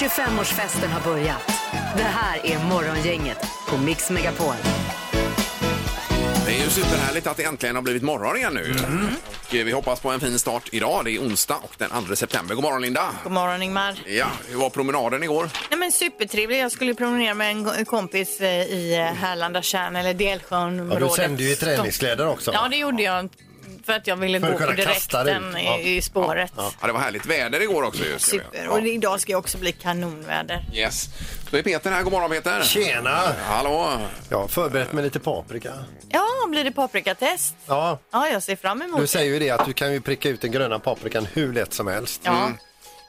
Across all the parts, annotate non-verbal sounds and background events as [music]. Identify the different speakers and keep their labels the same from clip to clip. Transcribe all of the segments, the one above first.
Speaker 1: 25-årsfesten har börjat. Det här är Morgongänget på Mix Megapol.
Speaker 2: Det är ju superhärligt att det äntligen har blivit morgon igen nu. Och eh, vi hoppas på en fin start idag. Det är onsdag och den 2 september. God morgon Linda!
Speaker 3: God morgon Ingmar.
Speaker 2: Ja, hur var promenaden igår?
Speaker 3: Nej, men supertrevlig. Jag skulle promenera med en ko- kompis eh, i eh, Härlanda tjärn eller
Speaker 4: Ja,
Speaker 3: Delsjöområdet.
Speaker 4: du sände ju i träningskläder också.
Speaker 3: Ja, det gjorde jag för att jag ville
Speaker 4: För att
Speaker 3: gå på
Speaker 4: kunna kasta
Speaker 3: direkten
Speaker 4: ut. Ja.
Speaker 3: i, i spåret.
Speaker 2: Ja, det var härligt väder igår också ju. ska vi-
Speaker 3: Super. Och idag ska det också bli kanonväder.
Speaker 2: Yes. Då är Peter här. God morgon Peter!
Speaker 4: Tjena!
Speaker 2: Hallå!
Speaker 4: Jag har förberett med lite paprika.
Speaker 3: Ja, blir det paprikatest?
Speaker 4: Ja,
Speaker 3: Ja, jag ser fram emot
Speaker 4: du säger ju det att du kan ju pricka ut den gröna paprikan hur lätt som helst.
Speaker 3: Ja.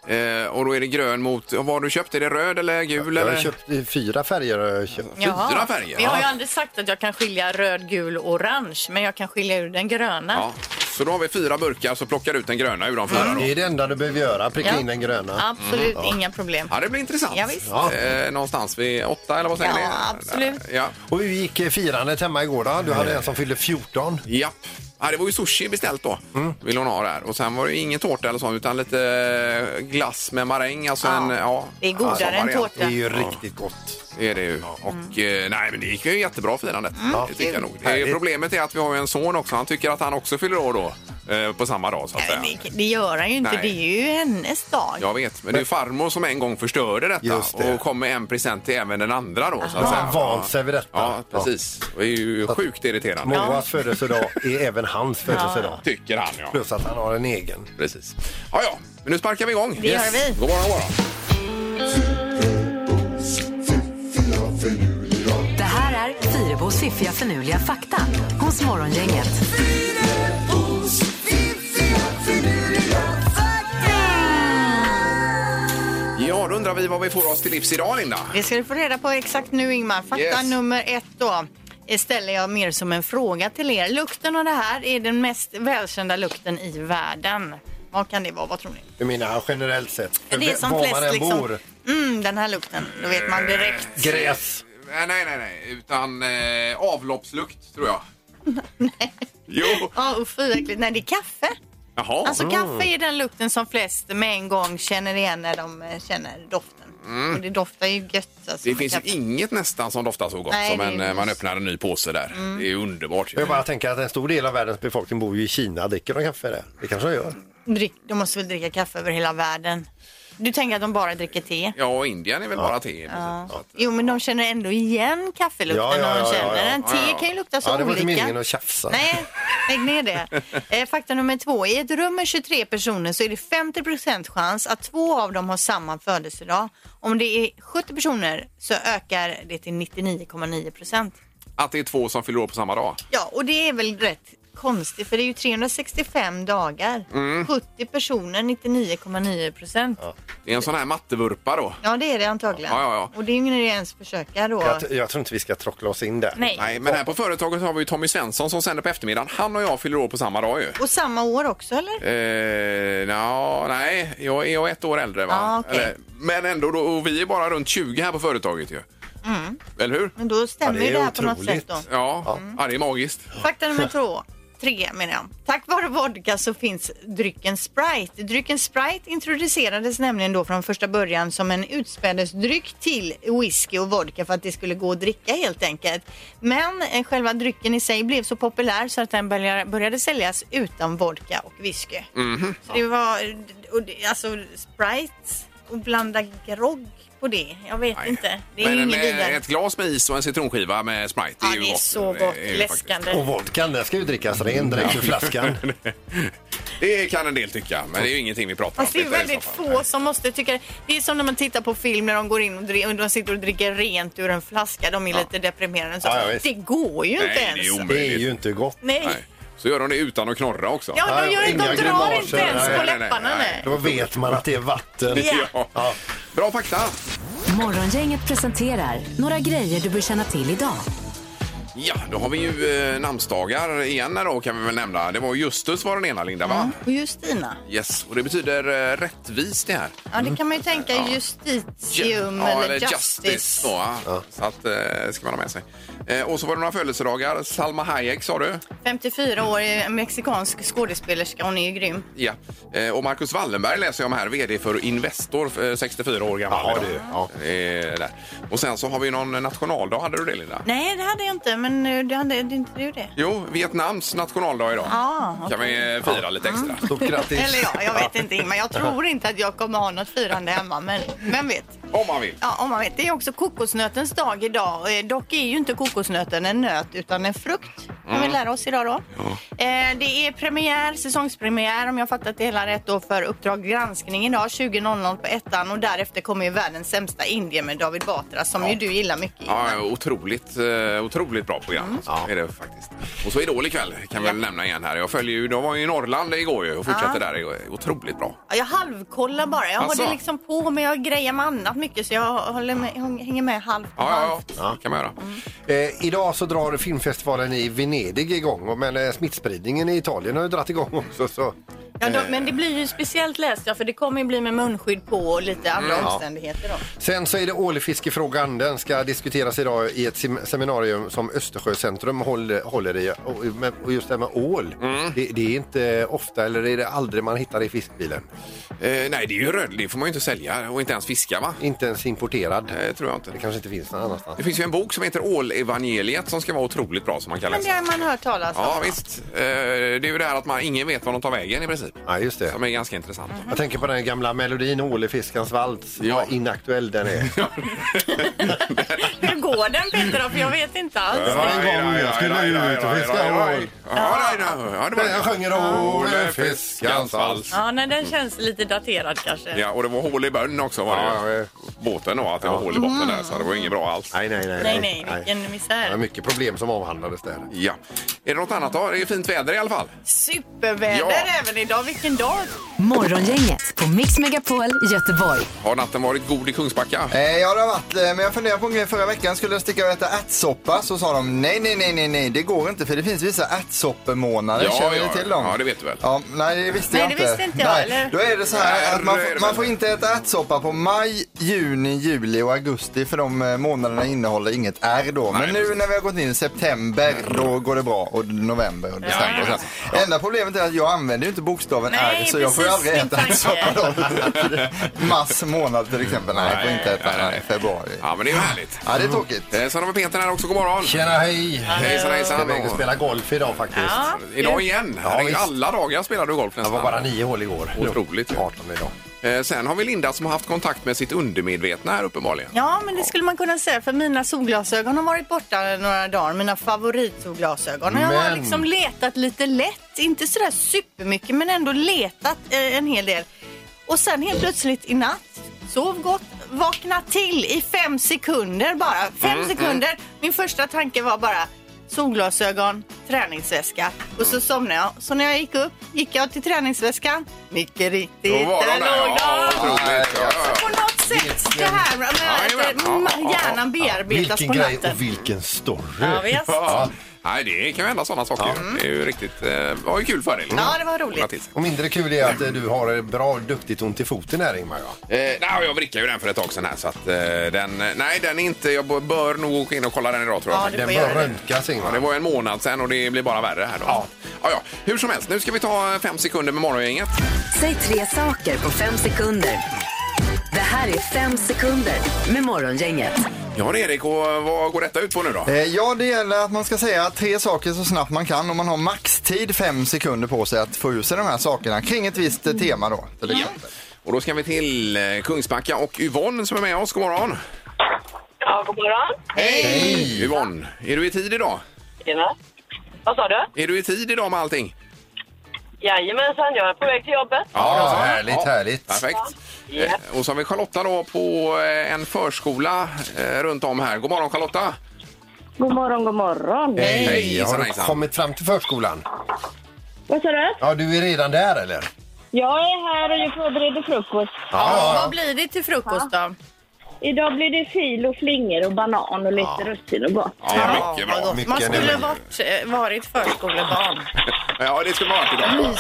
Speaker 2: Eh, och då är det grön mot... Vad har du köpt? Är det röd eller gul?
Speaker 4: Jag
Speaker 2: eller?
Speaker 4: har köpt eh, fyra färger. Har jag köpt.
Speaker 2: Fyra färger?
Speaker 3: Vi har ju aldrig sagt att jag kan skilja röd, gul och orange, men jag kan skilja ur den gröna.
Speaker 2: Ja. Så då har vi fyra burkar så plockar du ut den gröna ur de fyra då.
Speaker 4: Det är det enda du behöver göra, pricka
Speaker 3: Ja.
Speaker 4: in den gröna.
Speaker 3: Absolut, inga problem.
Speaker 2: Ja, det blir intressant.
Speaker 3: Ja, visst.
Speaker 4: Ja.
Speaker 2: Eh, någonstans vid åtta eller vad säger
Speaker 3: Ja,
Speaker 2: ni?
Speaker 3: absolut.
Speaker 2: Ja.
Speaker 4: Och hur gick eh, firandet hemma igår då? Du hade en som fyllde 14.
Speaker 2: Japp. Ja, det var ju sushi beställt då.
Speaker 3: Mm.
Speaker 2: Vill hon ha där. Och sen var det ingen tårta eller så utan lite eh, glass med maräng. Alltså
Speaker 3: Ja.
Speaker 2: en, ja,
Speaker 3: Det är godare
Speaker 2: ja,
Speaker 3: än
Speaker 2: variant.
Speaker 3: tårta.
Speaker 4: Det är ju riktigt gott.
Speaker 2: Det är det ju. Och eh, nej, men det gick ju jättebra firandet.
Speaker 3: Mm.
Speaker 2: Det tycker jag nog. Det är,
Speaker 4: Härligt.
Speaker 2: problemet är att vi har ju en son också. Han tycker att han också fyller år då. Eh, på samma dag så att säga.
Speaker 3: Nej, det, det gör han ju inte.
Speaker 2: Nej.
Speaker 3: Det är ju hennes dag.
Speaker 2: Jag vet, men det är ju farmor som en gång förstörde detta
Speaker 4: Just det.
Speaker 2: och kom med en present till även den andra då. Så att
Speaker 4: Han
Speaker 2: säga.
Speaker 4: har vant sig vid detta.
Speaker 2: Ja, precis. Det är ju sjukt irriterande.
Speaker 4: Moas födelsedag är även hans födelsedag.
Speaker 2: Tycker han, ja.
Speaker 4: Plus att han har en egen.
Speaker 2: Precis. Ja, ja. Men nu sparkar vi igång.
Speaker 3: Det gör vi.
Speaker 2: God morgon, god morgon.
Speaker 1: Fyrebos fiffiga förnuliga fakta hos Morgongänget.
Speaker 2: Ja, då undrar vi vad vi får oss till livs idag, Linda.
Speaker 3: Det ska du få reda på exakt nu Ingmar. Fakta
Speaker 2: Yes.
Speaker 3: nummer ett då ställer jag mer som en fråga till er. Lukten av det här är den mest välkända lukten i världen. Vad kan det vara? Vad tror ni?
Speaker 4: Du menar generellt sett?
Speaker 3: Det är som
Speaker 4: Var
Speaker 3: flest
Speaker 4: man än
Speaker 3: liksom.
Speaker 4: bor.
Speaker 3: Mm, den här lukten. Då vet man direkt.
Speaker 4: Gräs.
Speaker 2: Nej, nej, nej, nej. utan eh, avloppslukt tror jag. [laughs] Jo.
Speaker 3: Ja, usch fy äckligt. Nej, det är kaffe.
Speaker 2: Jaha.
Speaker 3: Alltså kaffe är den lukten som flest med en gång känner igen när de eh, känner doften. Och det doftar ju gött. Alltså,
Speaker 2: Det
Speaker 3: med
Speaker 2: finns ju
Speaker 3: kaffe.
Speaker 2: inget nästan som doftar så gott
Speaker 3: Nej,
Speaker 2: som
Speaker 3: det är
Speaker 2: en,
Speaker 3: ju-
Speaker 2: eh, man öppnar en ny påse där. Det är underbart. ju.
Speaker 4: Jag bara tänker att en stor del av världens befolkning bor ju i Kina. Dricker de kaffe där? Det kanske de gör.
Speaker 3: Drick, de måste väl dricka kaffe över hela världen. Du tänker att de bara dricker te?
Speaker 2: Ja, och Indien är väl bara te.
Speaker 3: Ja. Jo, men de känner ändå igen kaffelukten
Speaker 4: Ja, ja,
Speaker 3: när de
Speaker 4: ja,
Speaker 3: känner
Speaker 4: ja, ja.
Speaker 3: den. Te
Speaker 2: Ja, ja.
Speaker 3: kan ju lukta så
Speaker 4: Ja, det var inte
Speaker 3: olika.
Speaker 4: meningen att tjafsa.
Speaker 3: Nej, lägg ner det. [laughs] Eh, fakta nummer två. I ett rum med 23 personer så är det 50 chans att två av dem har samma födelsedag. Om det är 70 personer så ökar det till 99,9 procent.
Speaker 2: Att det är två som fyller år på samma dag.
Speaker 3: Ja, och det är väl rätt konstigt för det är ju 365 dagar.
Speaker 4: Mm.
Speaker 3: 70 personer, 99,9 procent. Ja.
Speaker 2: Det är en sån här mattevurpa då.
Speaker 3: det är det antagligen.
Speaker 2: Ja, ja, ja.
Speaker 3: Och det är ju ingen idé ens försöka då.
Speaker 4: Jag, jag tror inte vi ska trockla oss in där.
Speaker 3: Nej.
Speaker 2: Nej, men här på företaget har vi ju Tommy Svensson som sänder på eftermiddagen. Han och jag fyller år på samma dag ju.
Speaker 3: Och samma år också eller?
Speaker 2: Eh, nja, nej, jag är jag ett år äldre va?
Speaker 3: Ja, okej.
Speaker 2: Eller, men ändå, då, och vi är bara runt 20 här på företaget ju. Eller hur?
Speaker 3: Men då stämmer
Speaker 4: Ja, det
Speaker 3: ju det här på något
Speaker 4: otroligt.
Speaker 3: sätt då.
Speaker 2: Ja, ja. det är magiskt.
Speaker 3: Fakta nummer två. Tre menar jag. Tack vare vodka så finns drycken Sprite. Drycken Sprite introducerades nämligen då från första början som en utspädesdryck till whisky och vodka för att det skulle gå att dricka helt enkelt. Men eh, själva drycken i sig blev så populär så att den började, säljas utan vodka och whisky. Så det var, alltså Sprite och blanda grogg på det, jag vet
Speaker 2: Nej.
Speaker 3: inte. Det är
Speaker 2: men
Speaker 3: ju
Speaker 2: en,
Speaker 3: inget
Speaker 2: eh,
Speaker 3: vidare.
Speaker 2: ett glas med is och en citronskiva med Sprite, det
Speaker 3: Ja, det är
Speaker 2: gott.
Speaker 3: så
Speaker 2: Det
Speaker 3: gott.
Speaker 2: är ju
Speaker 3: Läskande.
Speaker 4: Och vodkan, den ska ju drickas ren direkt ur flaskan. [laughs]
Speaker 2: Det kan en del tycka, men det är ju ingenting vi pratar om.
Speaker 3: Fast det är
Speaker 2: Detta i
Speaker 3: väldigt
Speaker 2: så fall.
Speaker 3: få som måste tycka Det är som när man tittar på film när de går in och, dri- och de sitter och dricker rent ur en flaska. De är lite deprimerade. Så
Speaker 4: Ja, ja, visst.
Speaker 3: det går ju
Speaker 2: Nej,
Speaker 3: inte
Speaker 2: det är
Speaker 3: ens.
Speaker 2: omöjligt.
Speaker 4: Det är ju inte gott.
Speaker 3: Nej.
Speaker 2: Nej. Så gör de det utan att knorra också.
Speaker 3: Ja, de, gör,
Speaker 4: Nej,
Speaker 3: inte- de
Speaker 4: inga
Speaker 3: drar
Speaker 4: grimaser.
Speaker 3: inte ens
Speaker 4: Nej,
Speaker 3: på
Speaker 2: nej, nej,
Speaker 3: läpparna.
Speaker 2: nej.
Speaker 3: Nej.
Speaker 4: Då vet man att det är vatten.
Speaker 3: Ja.
Speaker 2: Ja. Bra fakta.
Speaker 1: Morgongänget presenterar några grejer du bör känna till idag.
Speaker 2: Ja, då har vi ju eh, namnsdagar igen här då kan vi väl nämna. Det var Justus var den ena, Linda, va?
Speaker 3: Och Justina.
Speaker 2: Yes, och det betyder eh, rättvis det här.
Speaker 3: Ja, det kan man ju tänka justitium
Speaker 2: Ja,
Speaker 3: eller, justice.
Speaker 2: då, ja. Så att eh, ska man ha med sig. Eh, och så var det några födelsedagar. Salma Hayek sa du.
Speaker 3: 54 år, mexikansk skådespelerska. Hon är ju grym.
Speaker 2: Ja. Eh, och Marcus Wallenberg läser jag om här, VD för Investor, eh, 64 år gammal.
Speaker 4: Ja, du, ja.
Speaker 2: Eh, där. Och sen så har vi någon nationaldag, hade du det Linda?
Speaker 3: Nej, det hade jag inte, men eh, det hade det inte du det?
Speaker 2: Jo, Vietnams nationaldag idag.
Speaker 3: Ah,
Speaker 2: Kan vi eh, fira lite extra.
Speaker 4: Stort grattis.
Speaker 3: Eller ja, jag vet inte Ingmar. Jag tror inte att jag kommer ha något firande hemma, men vem vet?
Speaker 2: Om man vill.
Speaker 3: Ja, om man vet. Det är också kokosnötens dag idag. Eh, Dock är ju inte kokosnöten en nöt utan en frukt. Kan vi lära oss idag då. Eh, det är premiär, säsongspremiär om jag fattat det hela rätt då för Uppdrag granskning idag 20.00 på ettan och därefter kommer ju världens sämsta Indien med David Batra som ju du gillar mycket.
Speaker 2: Ja, otroligt, eh, otroligt bra program. Ja. Är det faktiskt. Och så Idol ikväll kan vi väl nämna igen här. Jag följer ju, de var ju i Norrland igår ju och fortsätter där. Otroligt bra.
Speaker 3: Ja, Jag halvkollar bara. Jag
Speaker 2: Asså?
Speaker 3: har det liksom på men jag grejar med annat mycket så jag håller med, hänger med halvt och
Speaker 2: Ja, ja,
Speaker 3: halvt.
Speaker 2: ja. Det kan man göra.
Speaker 4: Eh, idag så drar filmfestivalen i Venedig igång men eh, smittspridningen i Italien har ju dragit igång också. Så.
Speaker 3: Ja, då, men det blir ju speciellt läst jag för det kommer ju bli med munskydd på och lite andra omständigheter då.
Speaker 4: Sen så är det ålfiskefrågan. Den ska diskuteras idag i ett sem- seminarium som Östersjöcentrum håller, håller i. Och, och just det här med ål, det, det är inte ofta eller är det aldrig man hittar i fiskbilen.
Speaker 2: Eh, nej, det är ju röd. Det får man ju inte sälja och inte ens fiska va?
Speaker 4: Inte ens importerad.
Speaker 2: Eh, tror jag inte.
Speaker 4: Det kanske inte finns någon annanstans.
Speaker 2: Det finns ju en bok som heter Ålevangeliet som ska vara otroligt bra som man kan
Speaker 3: Men det har man hört talas om.
Speaker 2: Ja visst. Eh, det är ju det här att man, ingen vet var de tar vägen i princip.
Speaker 4: Ja, just det.
Speaker 2: Som är ganska intressant.
Speaker 4: Jag tänker på den gamla melodin Ålefiskans vals.
Speaker 2: Ja.
Speaker 4: Vad inaktuell den är.
Speaker 3: Hur går den Peter då? För jag vet inte alls.
Speaker 4: en gång jag skulle ut och fiska ål.
Speaker 2: Ja, nej, nej, ja, det var
Speaker 4: Jag sjunger Ålefiskans vals.
Speaker 3: Ja, nej, den känns lite daterad kanske.
Speaker 2: Ja, och det var hål i bön också var det
Speaker 4: Ja,
Speaker 2: ju.
Speaker 4: ja.
Speaker 2: Båten då, att det var hål i botten där så det var inget bra alls.
Speaker 4: Nej, nej, nej.
Speaker 3: Nej, nej, vilken
Speaker 4: Det var
Speaker 3: misär.
Speaker 4: mycket problem som avhandlades där.
Speaker 2: Ja. Är det något annat då? Det är fint väder i alla fall.
Speaker 3: Superväder
Speaker 2: Ja.
Speaker 3: även idag. Vilken dag!
Speaker 1: Morgongänget på Mix Megapol Göteborg.
Speaker 2: Har natten varit god i Kungsbacka?
Speaker 5: Eh, ja, det har varit, eh, men jag funderade på en grej förra veckan. Skulle jag sticka och äta ärtsoppa så sa de nej, nej, nej, nej, nej, det går inte för det finns vissa ärtsoppemånader.
Speaker 2: Ja,
Speaker 5: Känner
Speaker 2: ja,
Speaker 5: du till dem?
Speaker 2: ja, det vet du väl.
Speaker 5: Ja, nej, det visste
Speaker 3: Nej,
Speaker 5: jag
Speaker 3: det
Speaker 5: inte.
Speaker 3: visste inte jag,
Speaker 5: nej,
Speaker 3: eller?
Speaker 5: Då är det så här att man,
Speaker 2: Där är det
Speaker 5: får, man
Speaker 2: väl.
Speaker 5: får inte äta ärtsoppa på maj, juni, juli och augusti för de eh, månaderna innehåller inget R då.
Speaker 2: Nej,
Speaker 5: Men nu
Speaker 2: precis.
Speaker 5: när vi har gått in i september, då går det bra. Och november och december. och
Speaker 2: ja,
Speaker 5: så. Enda problemet är att jag använder ju inte bokstaven
Speaker 3: Nej,
Speaker 5: R så jag får ju
Speaker 3: precis,
Speaker 5: aldrig
Speaker 3: min
Speaker 5: äta
Speaker 3: tanke.
Speaker 5: ärtsoppa då. [laughs] Mars månad till exempel. Nej, jag får inte äta
Speaker 2: nej, nej.
Speaker 5: februari.
Speaker 2: Ja, men det är ju härligt.
Speaker 5: Ja, det är tråkigt.
Speaker 2: Eh, Sen har vi Peter här också. God morgon.
Speaker 4: Tjena, hej!
Speaker 2: Hejsan,
Speaker 4: Jag
Speaker 2: hejsan.
Speaker 4: ska iväg och spela golf idag faktiskt.
Speaker 3: Ja.
Speaker 2: Idag igen.
Speaker 4: Ja,
Speaker 2: Herregud,
Speaker 4: visst.
Speaker 2: alla dagar spelar du golf
Speaker 4: Det
Speaker 2: nästan.
Speaker 4: var bara nio hål igår.
Speaker 2: Otroligt.
Speaker 4: 18 idag.
Speaker 2: Eh, Sen har vi Linda som har haft kontakt med sitt undermedvetna här uppenbarligen.
Speaker 3: Ja, men det skulle man kunna säga för mina solglasögon har varit borta några dagar. Mina favoritsolglasögon. Och Jag har
Speaker 4: Men-
Speaker 3: liksom letat lite lätt. Inte sådär supermycket men ändå letat eh, en hel del. Och sen helt plötsligt i natt, sov gott, vakna till i fem sekunder bara. Fem sekunder. Min första tanke var bara solglasögon, träningsväska. Och så somnade jag. Så när jag gick upp gick jag till träningsväskan. Mycket riktigt, där låg de. På något sätt det här med att eh, hjärnan bearbetas
Speaker 4: Vilken
Speaker 3: på
Speaker 4: grej
Speaker 3: natten.
Speaker 4: och vilken story.
Speaker 3: Ja, visst.
Speaker 2: ja. Nej, det kan ju hända sådana saker. Det är ju riktigt... Eh, var ju kul för dig. Linda.
Speaker 3: Ja, det var roligt.
Speaker 2: Kolla till sig.
Speaker 4: Och mindre kul är att eh, du har bra, duktigt ont i foten här Ingmar. Ja.
Speaker 2: Eh, nej, jag vrickade ju den för ett tag sedan här så att eh, den... Nej, den är inte... Jag bör- bör nog åka in och kolla den idag tror jag.
Speaker 3: Ja,
Speaker 2: faktiskt.
Speaker 3: du
Speaker 4: Den
Speaker 3: får
Speaker 4: bör
Speaker 3: det.
Speaker 4: röntgas
Speaker 2: Ja,
Speaker 4: Ingmar.
Speaker 2: det var en månad sedan och det blir bara värre här då. Ja. Ja, ja. Hur som helst, nu ska vi ta fem sekunder med morgongänget.
Speaker 1: Säg tre saker på fem sekunder. Det här är fem sekunder med Morgongänget.
Speaker 2: Ja, Erik, och vad går detta ut på nu då?
Speaker 5: Eh, Ja, det gäller att man ska säga tre saker så snabbt man kan och man har maxtid fem sekunder på sig att få ur sig de här sakerna kring ett visst eh, tema då. Till exempel.
Speaker 2: Och då ska vi till eh, Kungsbacka och Yvonne som är med oss. God morgon!
Speaker 6: Ja, god morgon.
Speaker 2: Hej! Yvonne, är du i tid idag?
Speaker 6: Tjena. Vad sa du?
Speaker 2: Är du i tid idag med allting?
Speaker 6: Jajamensan, jag är på väg till jobbet.
Speaker 4: Ja, härligt, härligt.
Speaker 2: Perfekt.
Speaker 6: Ja.
Speaker 2: Eh, Och så har vi Charlotta då på eh, en förskola eh, runt om här. God morgon Charlotta!
Speaker 6: God morgon, god morgon.
Speaker 4: Hej!
Speaker 2: Hej,
Speaker 4: Har du
Speaker 2: hejsan.
Speaker 4: kommit fram till förskolan?
Speaker 6: Vad sa du?
Speaker 4: Ja, du är redan där eller?
Speaker 6: Jag är här och jag förbereder frukost.
Speaker 3: Ja, vad blir det till frukost då?
Speaker 6: Idag blir det fil och flingor och banan och lite russin och gott.
Speaker 2: Ja, mycket bra.
Speaker 3: gott. Man
Speaker 4: Mycket
Speaker 3: skulle
Speaker 4: energi.
Speaker 3: varit, eh, varit förskolebarn. [laughs]
Speaker 2: Ja, det skulle man ha varit idag.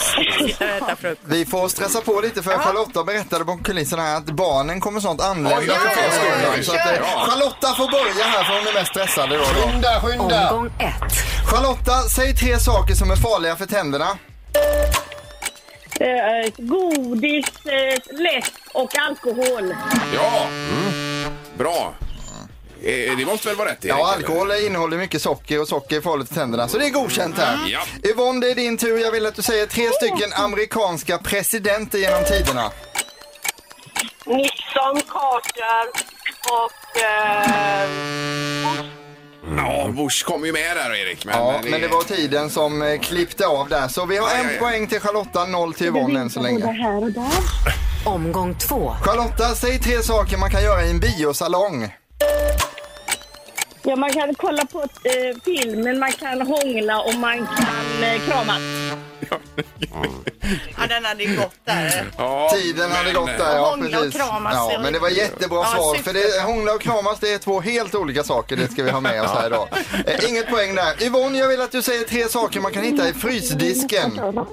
Speaker 3: Sitta och äta frukost.
Speaker 5: Vi får stressa på lite för Charlotta berättade bakom kulisserna här att barnen kommer snart anlända
Speaker 2: Oj,
Speaker 5: till
Speaker 2: ja, ja, ja,
Speaker 5: förskolan.
Speaker 2: ja,
Speaker 5: Så att, eh,
Speaker 2: ja.
Speaker 5: Charlotta får börja här för hon är mest stressad idag. Då.
Speaker 4: Skynda, skynda!
Speaker 1: Omgång ett.
Speaker 5: Charlotta, säg tre saker som är farliga för tänderna.
Speaker 6: Eh, godis, eh, läsk och alkohol.
Speaker 2: Ja, bra. Eh, Det måste väl vara rätt? Erik,
Speaker 5: Ja,
Speaker 2: eller?
Speaker 5: alkohol innehåller mycket socker och socker är farligt för tänderna. Så det är godkänt här.
Speaker 2: Ja.
Speaker 5: Yvonne, det är din tur. Jag vill att du säger tre stycken amerikanska presidenter genom tiderna.
Speaker 6: Nixon, Carter och... Eh,
Speaker 2: Ja, Bush kom ju med där Erik. Men,
Speaker 5: Ja, men det var tiden som eh, klippte av där. Så vi har
Speaker 2: Aj,
Speaker 5: en
Speaker 2: aj, aj.
Speaker 5: poäng till Charlotta, noll till Yvonne än så länge.
Speaker 6: här och där.
Speaker 1: Omgång två.
Speaker 5: Charlotta, säg tre saker man kan göra i en biosalong.
Speaker 6: Ja, man kan kolla på eh, filmen, man kan hångla och man kan eh, kramas.
Speaker 3: Ja, den hade ju gått där.
Speaker 2: Ja,
Speaker 5: Tiden hade
Speaker 2: men,
Speaker 5: gått där, ja
Speaker 3: Hångla och
Speaker 5: precis.
Speaker 3: kramas,
Speaker 5: Ja, men det var jättebra
Speaker 3: Ja,
Speaker 5: svar.
Speaker 3: syftet.
Speaker 5: För det, hångla och kramas, det är två helt olika saker. Det ska vi ha med oss här idag. [laughs] Eh, inget poäng där. Yvonne, jag vill att du säger tre saker man kan hitta i frysdisken.
Speaker 6: Ärtor,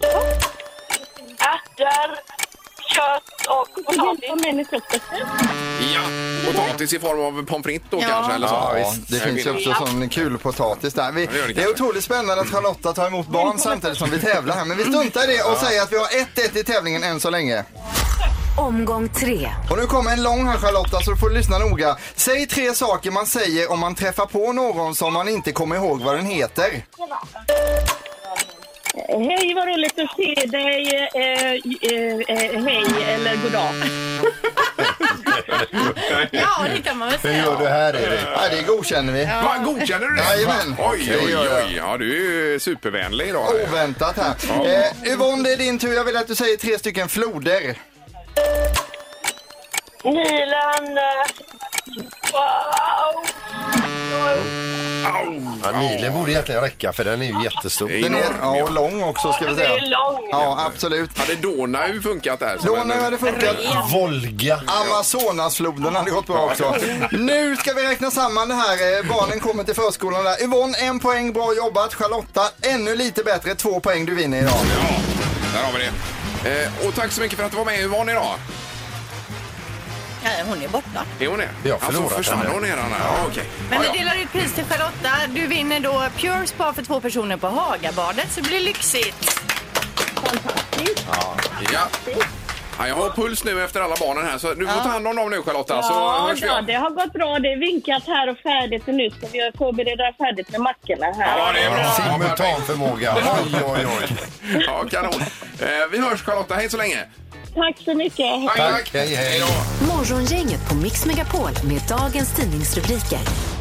Speaker 6: kött och potatis.
Speaker 2: Ja, potatis i form av pommes frites då
Speaker 3: Ja.
Speaker 2: kanske? Eller så.
Speaker 5: Ja,
Speaker 2: Ja,
Speaker 5: visst. Det finns ju också sån kulpotatis där. Vi,
Speaker 2: det
Speaker 5: är otroligt spännande att Charlotta tar emot barn samtidigt som vi tävlar här. Men vi struntar i det och säger att vi har 1-1 i tävlingen än så länge.
Speaker 1: Omgång tre.
Speaker 5: Och nu kommer en lång här Charlotta så du får lyssna noga. Säg tre saker man säger om man träffar på någon som man inte kommer ihåg vad den heter.
Speaker 6: Hej, vad roligt att se dig. Eh, eh, eh, hej eller god dag. [laughs]
Speaker 3: Ja, det kan man väl
Speaker 4: Hur
Speaker 3: säga.
Speaker 4: gör du här Erik?
Speaker 5: Ja, det godkänner vi.
Speaker 2: Va, godkänner du det?
Speaker 5: Jajamän.
Speaker 2: Oj,
Speaker 5: Det
Speaker 2: oj,
Speaker 5: gör jag.
Speaker 2: oj. Ja, du är ju supervänlig idag.
Speaker 5: Oväntat här. Eh, Yvonne, det är din tur. Jag vill att du säger tre stycken floder.
Speaker 6: Nilen. Eh, wow.
Speaker 4: Ja, Nilen borde egentligen räcka för den är ju jättestor.
Speaker 5: Den är ja, och lång också ska vi
Speaker 6: Det är
Speaker 5: säga.
Speaker 6: lång.
Speaker 5: Ja, absolut.
Speaker 2: Hade Donau funkat där? som en-
Speaker 5: har det funkat.
Speaker 4: Volga.
Speaker 5: Amazonasfloden hade gått bra också. Nu ska vi räkna samman det här. Eh, Barnen kommer till förskolan där. Yvonne, en poäng. Bra jobbat. Charlotta, ännu lite bättre. Två poäng. Du vinner idag.
Speaker 2: Ja, där har vi det. Eh, och tack så mycket för att du var med Yvonne idag.
Speaker 3: Nej, hon är borta.
Speaker 2: Är hon det?
Speaker 4: Vi har
Speaker 2: alltså,
Speaker 4: förlorat
Speaker 2: försvann
Speaker 4: henne.
Speaker 2: hon redan? Ja, okej.
Speaker 3: Men
Speaker 2: ja,
Speaker 3: vi delar ut pris till Charlotta. Du vinner då Pure Spa för två personer på Hagabadet, så det blir lyxigt.
Speaker 2: Ja. Ja, jag har puls nu efter alla barnen här, så du får ta hand om dem nu Charlotta, så
Speaker 6: Ja,
Speaker 2: hörs vi
Speaker 6: ja,
Speaker 2: om.
Speaker 6: det har gått bra. Det är vinkat här och färdigt och nu ska vi förbereda färdigt med mackorna här.
Speaker 2: Ja, det är bra.
Speaker 4: Simultanförmåga. Oj, oj, oj.
Speaker 2: Ja, kanon. Eh, vi hörs Charlotta, hej så länge.
Speaker 6: Tack så mycket.
Speaker 2: Tack,
Speaker 4: Tack, hej, hej.
Speaker 2: då.
Speaker 1: Morgongänget på Mix Megapol med dagens tidningsrubriker.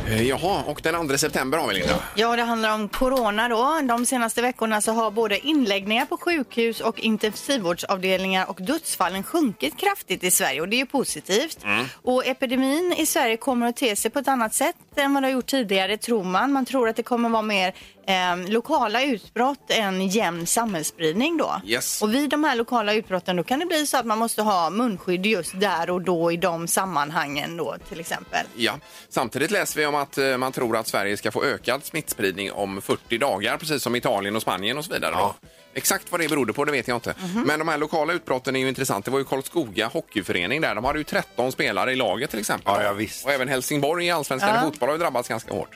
Speaker 2: Eh, Jaha, och den 2 september har vi Linda.
Speaker 3: Ja, det handlar om corona då. De senaste veckorna så har både inläggningar på sjukhus och intensivvårdsavdelningar och dödsfallen sjunkit kraftigt i Sverige och det är ju positivt. Och epidemin i Sverige kommer att te sig på ett annat sätt än vad det har gjort tidigare tror man. Man tror att det kommer vara mer eh, lokala utbrott än jämn samhällsspridning då.
Speaker 2: Yes.
Speaker 3: Och vid de här lokala utbrotten då kan det bli så att man måste ha munskydd just där och då i de sammanhangen då till exempel.
Speaker 2: Ja. Samtidigt läser vi om att eh, man tror att Sverige ska få ökad smittspridning om 40 dagar, precis som Italien och Spanien och så vidare. Då. Exakt vad det berodde på det vet jag inte. Men de här lokala utbrotten är ju intressant. Det var ju Karlskoga hockeyförening där. De hade ju 13 spelare i laget till exempel.
Speaker 4: Ja, ja, visst.
Speaker 2: Och även Helsingborg i allsvenskan
Speaker 3: Ja.
Speaker 2: i fotboll har ju drabbats ganska hårt.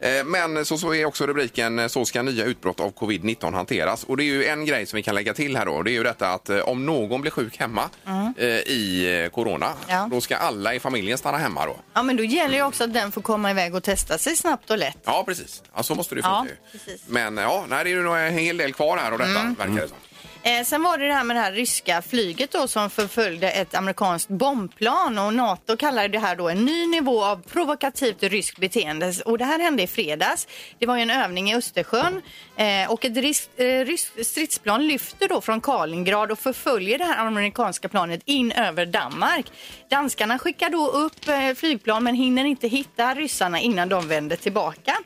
Speaker 2: Eh, Men så, så är också rubriken eh, Så ska nya utbrott av covid-19 hanteras. Och det är ju en grej som vi kan lägga till här då. Det är ju detta att eh, om någon blir sjuk hemma eh, i corona,
Speaker 3: Ja.
Speaker 2: då ska alla i familjen stanna hemma då.
Speaker 3: Ja, men då gäller ju också att den får komma iväg och testa sig snabbt och lätt.
Speaker 2: Ja, precis. Ja, så måste det
Speaker 3: Ja,
Speaker 2: funka ju.
Speaker 3: precis.
Speaker 2: Men ja, nej, det är ju en hel del kvar här och detta,
Speaker 3: Mm.
Speaker 2: verkar det som.
Speaker 3: Eh, sen var det det här med det här ryska flyget då som förföljde ett amerikanskt bombplan och NATO kallar det här då en ny nivå av provokativt ryskt beteende. Och det här hände i fredags. Det var ju en övning i Östersjön eh, och ett risk, eh, ryskt stridsplan lyfter då från Kaliningrad och förföljer det här amerikanska planet in över Danmark. Danskarna skickar då upp eh, flygplan men hinner inte hitta ryssarna innan de vänder tillbaka.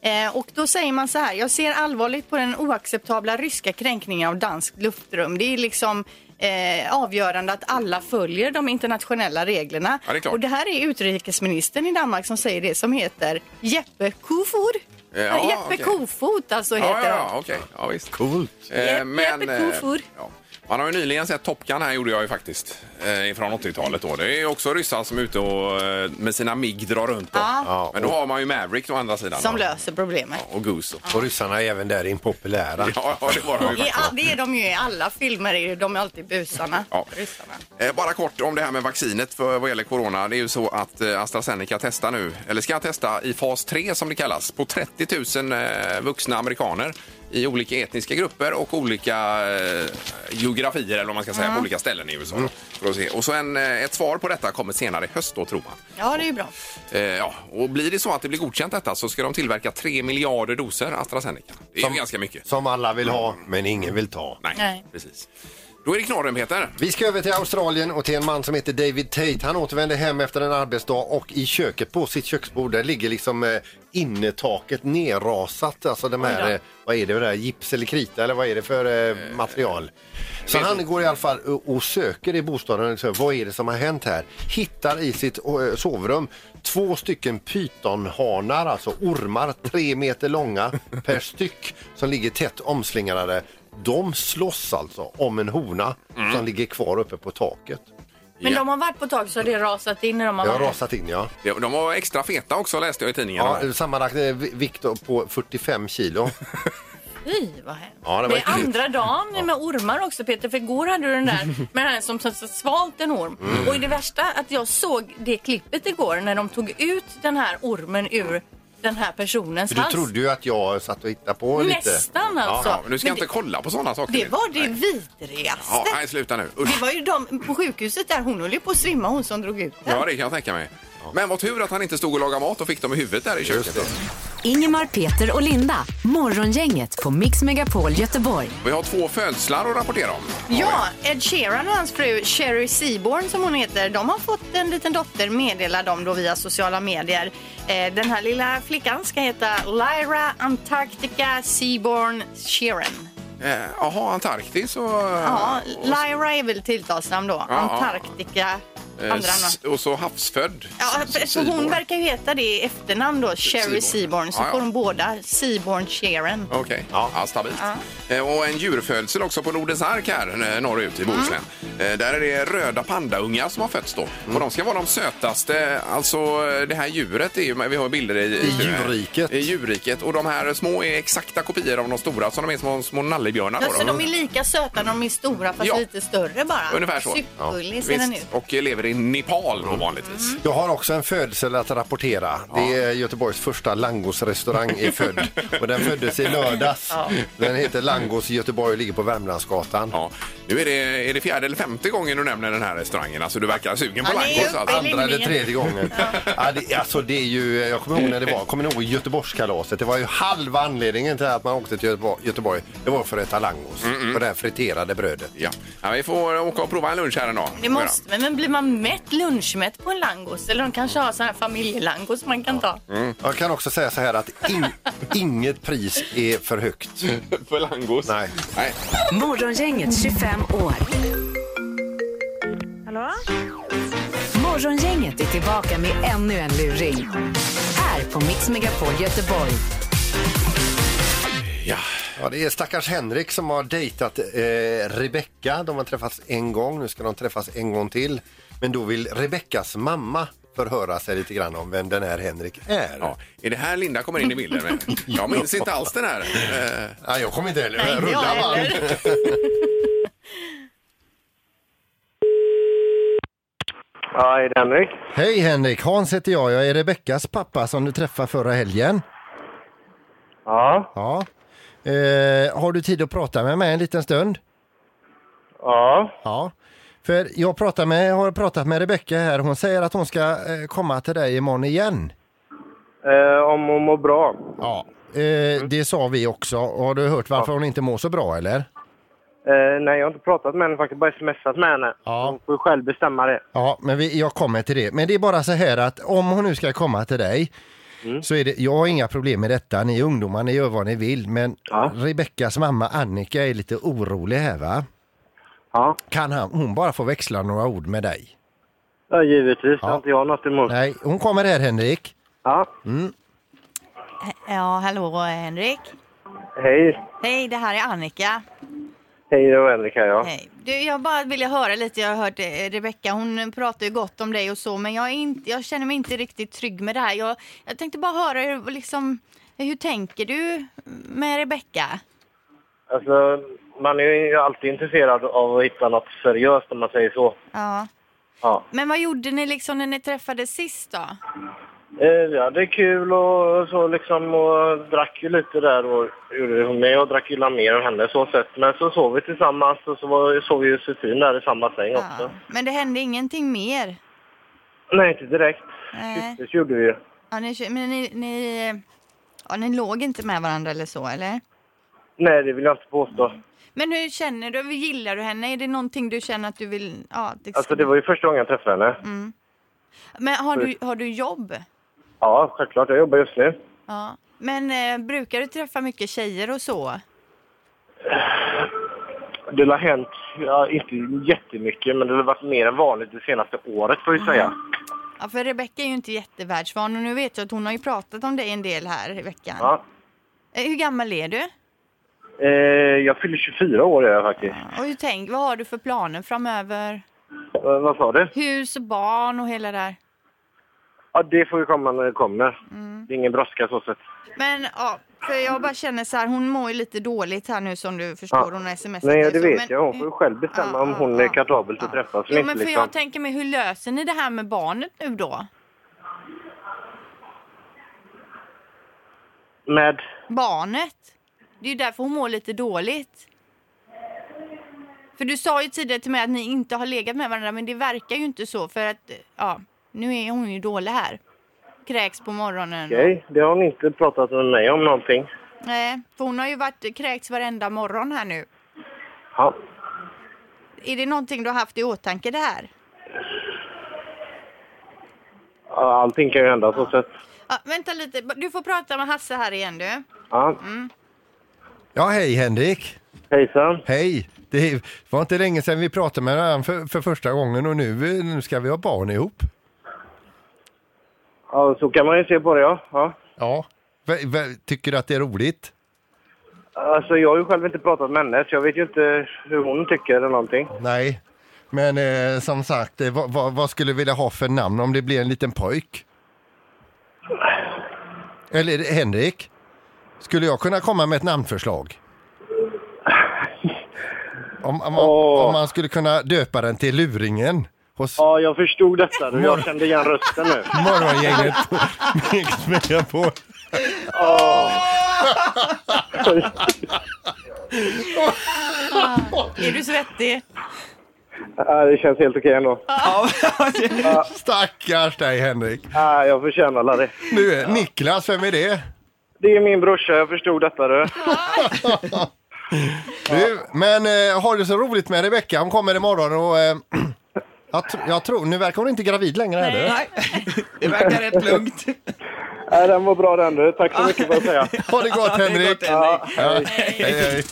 Speaker 3: Eh, och då säger man så här, jag ser allvarligt på den oacceptabla ryska kränkningen av danskt luftrum. Det är liksom eh, avgörande att alla följer de internationella reglerna.
Speaker 2: Ja, det är klart.
Speaker 3: Och det här är utrikesministern i Danmark som säger det som heter Jeppe Kofod.
Speaker 2: Ja,
Speaker 3: Jeppe
Speaker 2: okej.
Speaker 3: Kofot alltså
Speaker 2: Ja,
Speaker 3: heter
Speaker 2: ja,
Speaker 3: han.
Speaker 2: ja, okej. Ja, visst.
Speaker 4: Coolt.
Speaker 2: Eh,
Speaker 3: Jeppe
Speaker 2: men, eh,
Speaker 3: Kofod.
Speaker 2: ja. Man har ju nyligen sett Top Gun här gjorde jag ju faktiskt. Eh, från 80-talet då. Det är ju också ryssar som är ute och eh, med sina MIG drar runt då.
Speaker 3: Ja.
Speaker 2: Men då har man ju Maverick å andra sidan.
Speaker 3: Som
Speaker 2: då.
Speaker 3: löser problemet.
Speaker 2: Och Goose. Och...
Speaker 4: Och ryssarna är även där impopulära.
Speaker 2: Ja, ja, det var de ju
Speaker 3: I,
Speaker 2: faktiskt.
Speaker 3: det är de ju i alla filmer, är de är alltid busarna.
Speaker 2: Ja.
Speaker 3: Ryssarna.
Speaker 2: Eh, Bara kort om det här med vaccinet för vad gäller corona. Det är ju så att eh, AstraZeneca testar nu, eller ska testa i fas 3 som det kallas, på 30 000 eh, vuxna amerikaner i olika etniska grupper och olika eh, geografier eller vad man ska säga, på olika ställen i USA. För att se. Och så en, eh, ett svar på detta kommer senare i höst då tror man.
Speaker 3: Ja, det är ju bra.
Speaker 2: Eh, ja. Och blir det så att det blir godkänt detta så ska de tillverka 3 miljarder doser AstraZeneca. Det är
Speaker 4: Som-
Speaker 2: ju ganska mycket.
Speaker 4: Som alla vill ha, men ingen vill ta.
Speaker 2: Nej,
Speaker 3: Nej.
Speaker 2: precis. Då är det knorren Peter.
Speaker 4: Vi ska över till Australien och till en man som heter David Tate. Han återvände hem efter en arbetsdag och i köket på sitt köksbord där ligger liksom eh, innetaket nerrasat. Alltså de här, eh, vad är det, det där, gips eller krita eller vad är det för eh, material? Så han går i alla fall och, och söker i bostaden. säger, Vad är det som har hänt här? Hittar i sitt eh, sovrum två stycken pythonhanar, alltså ormar, tre meter långa [laughs] per styck som ligger tätt omslingrade. De slåss alltså om en hona som ligger kvar uppe på taket.
Speaker 3: Men
Speaker 2: Ja.
Speaker 3: de har varit på tag så har det rasat in när de har
Speaker 4: Det har
Speaker 3: varit
Speaker 4: rasat in ja.
Speaker 2: De var extra feta också läste jag i tidningen.
Speaker 4: ja sammanlagt eh, vikt på 45 kilo. [laughs]
Speaker 3: Fy vad hemskt.
Speaker 4: Ja, det
Speaker 3: det,
Speaker 4: var
Speaker 3: är
Speaker 4: äckligt.
Speaker 3: andra dagen med ormar också Peter. För igår hade du den där [laughs] med den här som som svalt en orm.
Speaker 4: Mm.
Speaker 3: Och det värsta att jag såg det klippet igår när de tog ut den här ormen ur den här personens
Speaker 4: För du
Speaker 3: hals.
Speaker 4: trodde ju att jag satt och hittade på lite.
Speaker 3: Nästan alltså.
Speaker 2: Ja, men du ska
Speaker 3: Men
Speaker 2: inte
Speaker 3: det,
Speaker 2: kolla på sådana saker.
Speaker 3: det
Speaker 2: nu.
Speaker 3: var det
Speaker 2: Nej.
Speaker 3: vidrigaste.
Speaker 2: Ja, nej, sluta nu. Usch.
Speaker 3: Det var ju de på sjukhuset där, hon höll ju på att svimma hon som drog ut den.
Speaker 2: Ja, det kan jag tänka mig. Men vad tur att han inte stod och lagade mat och fick dem i huvudet där i köket.
Speaker 1: Ingemar, Peter och Linda. Morgongänget på Mix Megapol Göteborg.
Speaker 2: Vi har två födslar att rapportera om.
Speaker 3: Ja, Ed Sheeran och hans fru Sherry Seaborn som hon heter, de har fått en liten dotter meddelar de då via sociala medier. Eh, Den här lilla flickan ska heta Lyra Antarctica Seaborn Sheeran.
Speaker 2: Eh, Jaha, Antarktis och...
Speaker 3: Ja, Lyra är väl tilltalsnamn då. Antarctica,
Speaker 2: eh,
Speaker 3: andra
Speaker 2: s-
Speaker 3: namn.
Speaker 2: och så havsfödd.
Speaker 3: Ja, för, för hon verkar ju heta det i efternamn då, Sherry
Speaker 2: Seaborn.
Speaker 3: Seaborn. Så
Speaker 2: Ja, ja.
Speaker 3: får de båda Seaborn Sheeran.
Speaker 2: Okej, ja. stabilt. Eh, Och en djurfödsel också på Nordens ark här eh, norrut i Bohuslän. Eh, Där är det röda pandaungar som har fötts då. Och de ska vara de sötaste. Alltså eh, det här djuret är ju, vi har bilder i,
Speaker 4: I djurriket.
Speaker 2: I djurriket. Och de här små är exakta kopior av de stora. Så de är små, små nallebjörnar. Då,
Speaker 3: Ja, så de är lika söta när de är stora fast
Speaker 2: Ja.
Speaker 3: lite större bara.
Speaker 2: Ungefär så.
Speaker 3: Supergullig ser den
Speaker 2: Visst.
Speaker 3: ut.
Speaker 2: Och lever i Nepal då vanligtvis.
Speaker 4: Jag har också en födsel att rapportera. Det är Göteborgs första Langos-restaurang är född. [laughs] Och den föddes i lördags. Den heter Langos i Göteborg och ligger på Värmlandsgatan.
Speaker 2: Ja. Nu är det, är det fjärde eller femte gången du nämner den här restaurangen. Alltså du verkar sugen på
Speaker 3: Ja, det är
Speaker 2: langos.
Speaker 3: uppe
Speaker 2: Alltså.
Speaker 3: i
Speaker 4: Andra eller tredje gången. Ja, det, alltså det är ju, jag kommer ihåg när det var, kommer ni ihåg Göteborgskalaset? Det var ju halva anledningen till att man åkte till Göteborg. Göteborg. Det var för att äta langos. På det här friterade brödet.
Speaker 2: Ja. ja, vi får åka och prova en lunch här en dag.
Speaker 3: Det måste, men, men blir man mätt, lunchmätt på en langos? Eller de kanske har sån här familjelangos man kan ta.
Speaker 4: Jag kan också säga så här att in, inget pris är för högt. [laughs]
Speaker 2: För langos?
Speaker 4: Nej.
Speaker 2: Nej.
Speaker 1: Morgongänget 25 år.
Speaker 6: Hallå?
Speaker 1: Morgongänget är tillbaka med ännu en luring. Här på Mix Megapol Göteborg.
Speaker 2: Ja.
Speaker 4: Ja, det är stackars Henrik som har dejtat eh, Rebecka. De har träffats en gång, nu ska de träffas en gång till. Men då vill Rebeckas mamma förhöra sig lite grann om vem den här Henrik är.
Speaker 2: Ja. Är det här Linda kommer in i bilden med? Jag minns inte alls den här. Eh,
Speaker 4: Ja, jag kommer inte heller.
Speaker 3: Nej, inte jag
Speaker 4: Rulla band.
Speaker 3: heller.
Speaker 7: Ja, är det Henrik?
Speaker 4: Hej Henrik, Hans heter jag. Jag är Rebeckas pappa som du träffade förra helgen.
Speaker 7: Ja.
Speaker 4: Ja. Eh, har du tid att prata med mig en liten stund?
Speaker 7: Ja.
Speaker 4: Ja. För jag pratar med, har pratat med Rebecka här. Hon säger att hon ska eh, komma till dig imorgon igen.
Speaker 7: Eh, om hon mår bra.
Speaker 4: Ja. Eh, det sa vi också. Har du hört varför hon inte mår så bra eller?
Speaker 7: Eh, nej, jag har inte pratat med henne faktiskt. Bara smsat med henne.
Speaker 4: Ja.
Speaker 7: Hon får ju själv bestämma det.
Speaker 4: Ja, men vi, jag kommer till det. Men det är bara så här att om hon nu ska komma till dig så är det, jag har inga problem med detta. Ni är ungdomar, ni gör vad ni vill. Men
Speaker 7: Ja.
Speaker 4: Rebeckas mamma Annika är lite orolig här va?
Speaker 7: Ja,
Speaker 4: Kan han, hon bara få växla några ord med dig?
Speaker 7: ja givetvis.
Speaker 4: Ja.
Speaker 7: Har inte jag något emot.
Speaker 4: Nej, hon kommer här Henrik.
Speaker 7: Ja,
Speaker 3: Ja, hallå Henrik.
Speaker 7: hej.
Speaker 3: Hej, det här är Annika.
Speaker 7: Hej, det var Henrik här, ja.
Speaker 3: Hej. Du, jag bara ville höra lite. Jag har hört eh, Rebecka, hon pratar ju gott om dig och så, men jag, är inte, jag känner mig inte riktigt trygg med det här. Jag, jag tänkte bara höra, hur, liksom, hur tänker du med Rebecka?
Speaker 7: Alltså, man är ju alltid intresserad av att hitta något seriöst om man säger så.
Speaker 3: Ja.
Speaker 7: Ja.
Speaker 3: Men vad gjorde ni liksom när ni träffades sist då?
Speaker 7: Eh, Ja, det är kul och så liksom och drack ju lite där och gjorde hon med och drack ju mer än henne så sett. Men så sov vi tillsammans och så var, sov vi ju Josefin där i samma säng också.
Speaker 3: Ja. Men det hände ingenting mer?
Speaker 7: Nej, inte direkt.
Speaker 3: Nej.
Speaker 7: Det gjorde vi ju.
Speaker 3: Ja, ni, men ni, ni, ja, ni låg inte med varandra eller så, eller?
Speaker 7: Nej, det vill jag inte påstå.
Speaker 3: Men hur känner du? Gillar du henne? Är det någonting du känner att du vill... Ja, det
Speaker 7: Alltså det var ju första gången jag träffade henne.
Speaker 3: Men har du, har du jobb?
Speaker 7: Ja, självklart. Jag jobbar just nu.
Speaker 3: Ja. Men eh, brukar du träffa mycket tjejer och så? [sighs]
Speaker 7: Det har hänt, ja, inte jättemycket, men det har varit mer än vanligt det senaste året får vi säga.
Speaker 3: Ja, för Rebecca är ju inte jättevärldsvan och nu vet jag att hon har ju pratat om dig en del här i veckan.
Speaker 7: Ja.
Speaker 3: Eh, Hur gammal är du?
Speaker 7: Eh, jag fyller 24 år är jag faktiskt.
Speaker 3: Och hur tänk, vad har du för planer framöver?
Speaker 7: Eh, vad sa du?
Speaker 3: Hus och barn och hela det där.
Speaker 7: Ja, det får ju komma när det kommer. Det är ingen brådska så sett.
Speaker 3: Men ja, för jag bara känner så här, hon mår ju lite dåligt här nu som du förstår.
Speaker 7: Ja.
Speaker 3: Hon har sms
Speaker 7: Nej, det
Speaker 3: så,
Speaker 7: vet
Speaker 3: men-
Speaker 7: jag. Hon får ju själv bestämma
Speaker 3: Ja,
Speaker 7: om
Speaker 3: ja,
Speaker 7: hon är
Speaker 3: ja.
Speaker 7: kapabel att träffas
Speaker 3: Jo, men för
Speaker 7: Liksom.
Speaker 3: jag tänker mig, hur löser ni det här med barnet nu då?
Speaker 7: Med...
Speaker 3: Barnet? Det är ju därför hon mår lite dåligt. För du sa ju tidigare till mig att ni inte har legat med varandra, men det verkar ju inte så för att, ja, nu är hon ju dålig här. Kräks på morgonen.
Speaker 7: Okej, det har hon inte pratat med mig om någonting.
Speaker 3: Nej, för hon har ju varit kräks varenda morgon här nu.
Speaker 7: Ja.
Speaker 3: Är det någonting du har haft i åtanke det här?
Speaker 7: Allting kan ju hända så sett.
Speaker 3: Ja, vänta lite, du får prata med Hasse här igen du.
Speaker 7: Ja.
Speaker 4: Ja, hej Henrik.
Speaker 7: Hejsan.
Speaker 4: Hej. Det var inte länge sedan vi pratade med varandra för, för första gången och nu, nu ska vi ha barn ihop.
Speaker 7: Ja, så kan man ju se på det, ja. ja.
Speaker 4: Ja. V- v- tycker du att det är roligt?
Speaker 7: Alltså, jag har ju själv inte pratat med henne, så jag vet ju inte hur hon tycker eller någonting.
Speaker 4: Nej. Men eh, som sagt, eh, vad, vad, vad skulle du vilja ha för namn om det blir en liten pojk? Eller Henrik? Skulle jag kunna komma med ett namnförslag? Om, om,
Speaker 7: Åh.
Speaker 4: om man skulle kunna döpa den till Luringen hos
Speaker 7: Ja, jag förstod detta. du. Jag kände igen rösten nu. [laughs]
Speaker 4: morgongänget på Mix Megapol.
Speaker 3: Är du svettig?
Speaker 7: Ja, det känns helt okej ändå.
Speaker 4: Stackars dig Henrik.
Speaker 7: Ja, jag förtjänar det.
Speaker 4: Nu Niklas, vem är det?
Speaker 7: Det är min brorsa, jag förstod detta du. [laughs]
Speaker 4: Du, men eh, har du så roligt med Rebecka? Hon kommer imorgon och eh, [clears throat] jag, tr- jag tror, nu verkar hon inte gravid längre heller.
Speaker 8: Nej, [laughs] det verkar rätt lugnt. [laughs]
Speaker 7: Ja, den var bra den du. Tack så mycket får jag säga. [laughs]
Speaker 4: Ha det gott Henrik! Ja, hej, hej.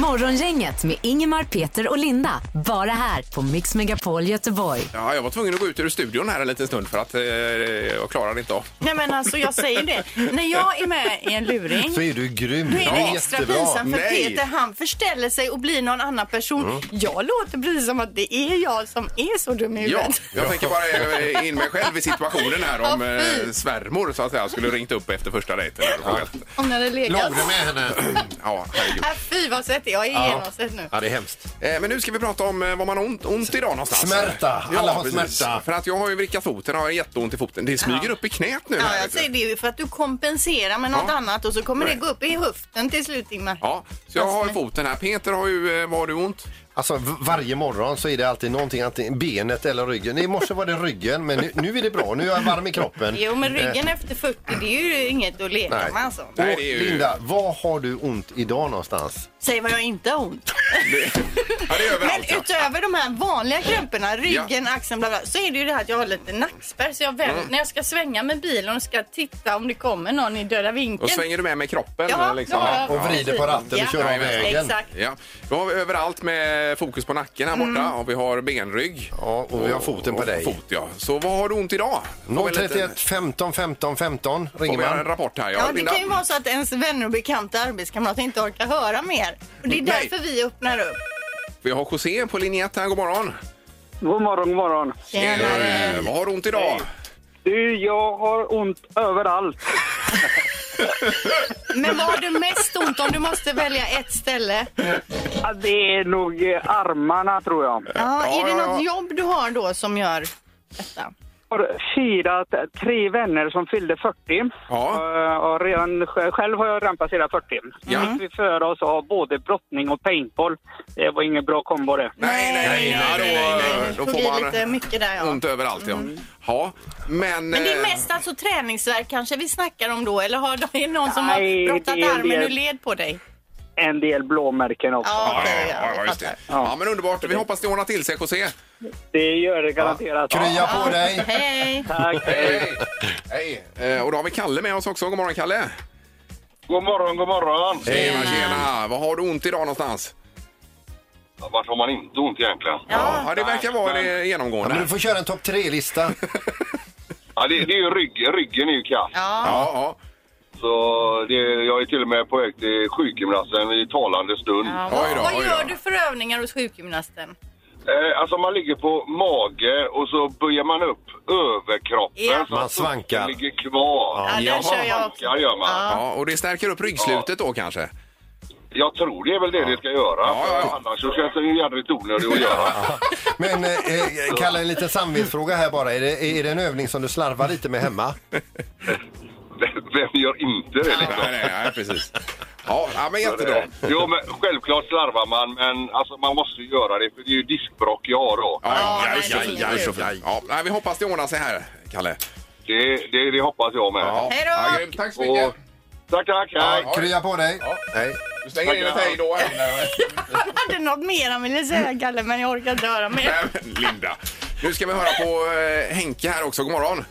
Speaker 1: Morgongänget med Ingemar, Peter och Linda. Bara här på Mix Megapol Göteborg.
Speaker 2: Ja, jag var tvungen att gå ut ur studion här en liten stund för att eh, jag klarade inte av.
Speaker 3: Nej men alltså jag säger det, när jag är med i en luring
Speaker 4: Så är du grym.
Speaker 3: Då är det
Speaker 4: Ja,
Speaker 3: extra
Speaker 4: jättebra.
Speaker 3: pinsamt för
Speaker 2: Nej.
Speaker 3: Peter han förställer sig och blir någon annan person. Jag låter precis som att det är jag som är så dum i
Speaker 2: Ja,
Speaker 3: huvudet.
Speaker 2: jag tänker bara eh, in mig själv i situationen här om
Speaker 3: Ja, fy.
Speaker 2: eh, svärmor så att säga skulle ringt upp efter första dejten. frågat.
Speaker 3: Om ni hade legat.
Speaker 4: Låg du med henne? [clears throat]
Speaker 2: Ja, herregud.
Speaker 3: Äh, fy vad svettig jag är genomsvettig nu.
Speaker 4: Ja, det är hemskt.
Speaker 2: Eh, Men nu ska vi prata om eh, vad man har ont, ont idag någonstans.
Speaker 4: Smärta. Alla har
Speaker 2: precis.
Speaker 4: smärta.
Speaker 2: För att jag har ju vrickat foten och har jätteont i foten. Det smyger upp i knät nu.
Speaker 3: Ja,
Speaker 2: här,
Speaker 3: jag
Speaker 2: vet du.
Speaker 3: säger det ju för att du kompenserar med något
Speaker 2: Ja.
Speaker 3: annat och så kommer det gå upp i höften till slut Ingmar.
Speaker 2: Ja, så jag har ju foten här. Peter har ju, eh, vad har du ont?
Speaker 4: Alltså v- varje morgon så är det alltid någonting, antingen benet eller ryggen. I morse var det ryggen, men nu, nu är det bra. Nu är jag varm i kroppen.
Speaker 3: Jo men
Speaker 4: Eh,
Speaker 3: ryggen efter 40 det är ju inget att leka
Speaker 4: Nej.
Speaker 3: med alltså.
Speaker 2: Nej,
Speaker 4: och
Speaker 2: det är ju-
Speaker 4: Linda, var har du ont idag någonstans?
Speaker 3: Säg vad jag inte har ont.
Speaker 2: Ja, det är
Speaker 3: Men
Speaker 2: överallt. ja.
Speaker 3: utöver de här vanliga krämporna, ryggen, axeln, bla bla, så är det ju det här att jag har lite nackspärr. Så jag väl,
Speaker 2: Mm.
Speaker 3: när jag ska svänga med bilen och ska titta om det kommer någon i döda
Speaker 2: Då
Speaker 3: vinkeln.
Speaker 2: svänger du med med kroppen.
Speaker 3: Ja,
Speaker 2: liksom.
Speaker 3: då har jag-
Speaker 4: Och vrider på ratten och kör av
Speaker 3: Ja,
Speaker 4: vägen.
Speaker 3: Exakt.
Speaker 2: Ja, då har vi överallt med eh, fokus på nacken här borta och vi har benrygg.
Speaker 4: Ja, och vi har foten på
Speaker 2: och
Speaker 4: dig.
Speaker 2: Fot, ja. Så vad har du ont idag? Får vi en liten-
Speaker 4: 031 15 15 15 ringer
Speaker 2: Får vi en
Speaker 4: man.
Speaker 2: rapport här?
Speaker 3: Ja, det
Speaker 2: Linda.
Speaker 3: kan ju vara så att ens vänner och bekanta arbetskamrater inte orkar höra mer. Och det är
Speaker 2: Nej.
Speaker 3: därför vi öppnar upp.
Speaker 2: Vi har José på linje 1 här. God morgon.
Speaker 9: God morgon, god morgon.
Speaker 3: Tjenare.
Speaker 2: Eh, vad har du ont idag?
Speaker 9: Du, jag har ont överallt. [laughs]
Speaker 3: Men vad har du mest ont om du måste välja ett ställe?
Speaker 9: Ja, Det är nog eh, armarna, tror jag.
Speaker 3: Ja, är det något jobb du har då som gör detta?
Speaker 9: Har firat tre vänner som fyllde 40.
Speaker 2: Ja.
Speaker 9: Eh, Och redan, själv har jag redan passerat 40.
Speaker 2: Ja.
Speaker 9: Så fick vi för oss att ha både brottning och paintball. Det var ingen bra kombo det.
Speaker 2: Nej, nej, nej. Ja, då,
Speaker 3: Det
Speaker 2: då
Speaker 3: får
Speaker 2: får man
Speaker 3: lite mycket där ja.
Speaker 2: ont överallt. Ja. ja, men...
Speaker 3: Men det är
Speaker 2: eh,
Speaker 3: mest alltså träningsverk kanske vi snackar om då? Eller har [laughs] är det någon som
Speaker 9: Nej,
Speaker 3: har brottat armen ur led på dig?
Speaker 9: En del blåmärken också.
Speaker 3: Ja,
Speaker 2: Ja,
Speaker 3: okej,
Speaker 2: ja, ja, just det.
Speaker 3: fattar.
Speaker 2: Ja, men underbart. Vi hoppas det ordnar till sig, José.
Speaker 9: Det gör det garanterat.
Speaker 4: Krya på dig. [laughs]
Speaker 3: Hej!
Speaker 9: Tack.
Speaker 2: Hej! Hej! Eh, Och då har vi Kalle med oss också. God morgon, Kalle.
Speaker 10: God morgon, god morgon.
Speaker 2: Tjena, tjena. Vad har du ont idag någonstans?
Speaker 10: Vart har man inte ont egentligen?
Speaker 2: Ja, ja det verkar vara det
Speaker 4: Ja,
Speaker 2: genomgående.
Speaker 4: men du får köra en topp tre-lista. [laughs]
Speaker 10: Ja, det, det är ju ryggen. Ryggen är ju kass.
Speaker 3: Ja,
Speaker 2: Ja, ja.
Speaker 10: Så det, jag är till och med på väg till sjukgymnasten i talande stund.
Speaker 3: ja.
Speaker 2: Oj då,
Speaker 3: Vad
Speaker 2: oj då.
Speaker 3: gör du för övningar hos sjukgymnasten?
Speaker 10: Eh, alltså man ligger på mage och så böjer man upp överkroppen
Speaker 3: Ja.
Speaker 10: så
Speaker 4: Man
Speaker 10: att
Speaker 4: svankar.
Speaker 10: foten ligger kvar.
Speaker 3: Ja, där
Speaker 2: Jaha.
Speaker 3: kör jag också.
Speaker 10: Svankar gör man.
Speaker 2: Ja, och det stärker upp ryggslutet då kanske?
Speaker 10: Jag tror det är väl det det ska göra.
Speaker 2: Ja, ja, ja.
Speaker 10: Annars så känns det ju jädrigt onödigt att göra. [laughs]
Speaker 4: Men eh, eh, Kalle, en liten samvetsfråga här bara. Är det, är det en övning som du slarvar lite med hemma? [laughs]
Speaker 10: Vem gör inte det? Liksom?
Speaker 2: Nej, nej, nej, precis. Ja, ja men jättebra.
Speaker 10: Jo, men självklart slarvar man, men alltså, man måste ju göra det för det är ju diskbråck jag har då.
Speaker 2: Ja,
Speaker 3: Ja,
Speaker 2: ja, ja, ja, ja, nej, vi hoppas det ordnar sig här, Kalle.
Speaker 10: Det, det, det hoppas jag med.
Speaker 2: Ja.
Speaker 3: Hej då!
Speaker 2: Ja. Tack så mycket.
Speaker 10: Och, tack, tack. Hej.
Speaker 2: Ja,
Speaker 4: Krya på dig. Hej.
Speaker 2: Du slänger in ett hej då. [laughs]
Speaker 3: Jag hade något mer han ville säga, Kalle, men jag orkar inte höra mer.
Speaker 2: Linda. Nu ska vi höra på eh, Henke här också. God morgon.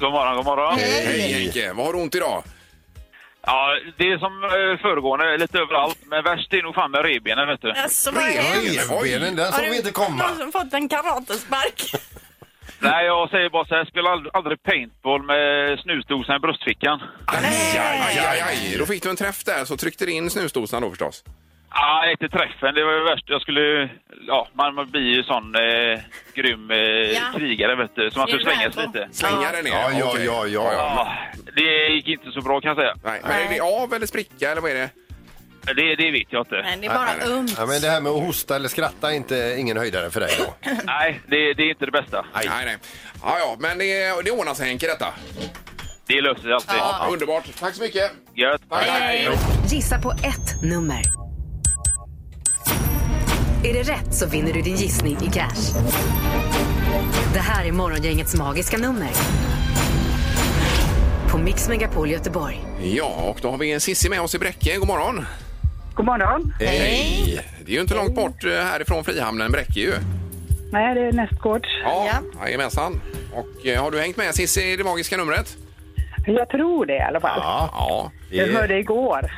Speaker 9: God morgon, god morgon.
Speaker 2: Hej Henke. Vad har du ont idag?
Speaker 9: Ja, det är som eh, föregående, lite överallt. Men värst är nog fan med revbenen, vet du.
Speaker 3: Alltså, vad.
Speaker 4: Revbenen, den
Speaker 3: Har
Speaker 4: såg
Speaker 3: du
Speaker 4: vi inte komma.
Speaker 3: någon som fått en karatespark? [laughs]
Speaker 9: Nej, jag säger bara så här, spela aldrig, aldrig paintball med snusdosan i bröstfickan.
Speaker 2: Aj, aj, aj, aj, aj. Då fick du en träff där så tryckte du in snusdosan då förstås.
Speaker 9: Ja, inte träffen. Det var ju värst. Jag skulle... Ja, man blir ju sån eh, grym eh,
Speaker 3: Ja.
Speaker 9: krigare, vet du. Så man
Speaker 3: Det
Speaker 9: slänga sig lite.
Speaker 2: Slänga den ner.
Speaker 4: Ja, ja,
Speaker 2: Okej.
Speaker 4: ja, ja.
Speaker 9: Ja, det gick inte så bra kan jag säga.
Speaker 2: Nej, men är det av eller spricka eller vad är det?
Speaker 9: Det, det vet jag inte.
Speaker 3: Nej, det är bara
Speaker 2: Nej, nej,
Speaker 3: ömt.
Speaker 4: Ja, men det här med att hosta eller skratta är inte, ingen höjdare för dig då? [laughs]
Speaker 9: Nej, det, det är inte det bästa.
Speaker 2: Nej, nej. Ja, ja, men det, det ordnar sig Henke detta.
Speaker 9: Det löser sig alltid.
Speaker 2: Ja, underbart. Tack så mycket.
Speaker 9: Gött.
Speaker 2: Tack.
Speaker 3: Hej.
Speaker 1: Gissa på ett nummer. Är det rätt så vinner du din gissning i cash. Det här är Morgongängets magiska nummer. På Mix Megapol Göteborg.
Speaker 2: Ja, och då har vi en Sissi med oss i Bräcke. God morgon.
Speaker 6: God morgon.
Speaker 2: Hej. Det är ju inte långt bort eh, härifrån Frihamnen, Bräcke ju.
Speaker 6: Nej, det är nästgårds.
Speaker 2: Ja,
Speaker 3: Ja.
Speaker 2: jajamensan. Och eh, har du hängt med Cissi i det magiska numret?
Speaker 6: Jag tror det i alla fall.
Speaker 4: Ja,
Speaker 2: Ja.
Speaker 6: Jag hörde igår.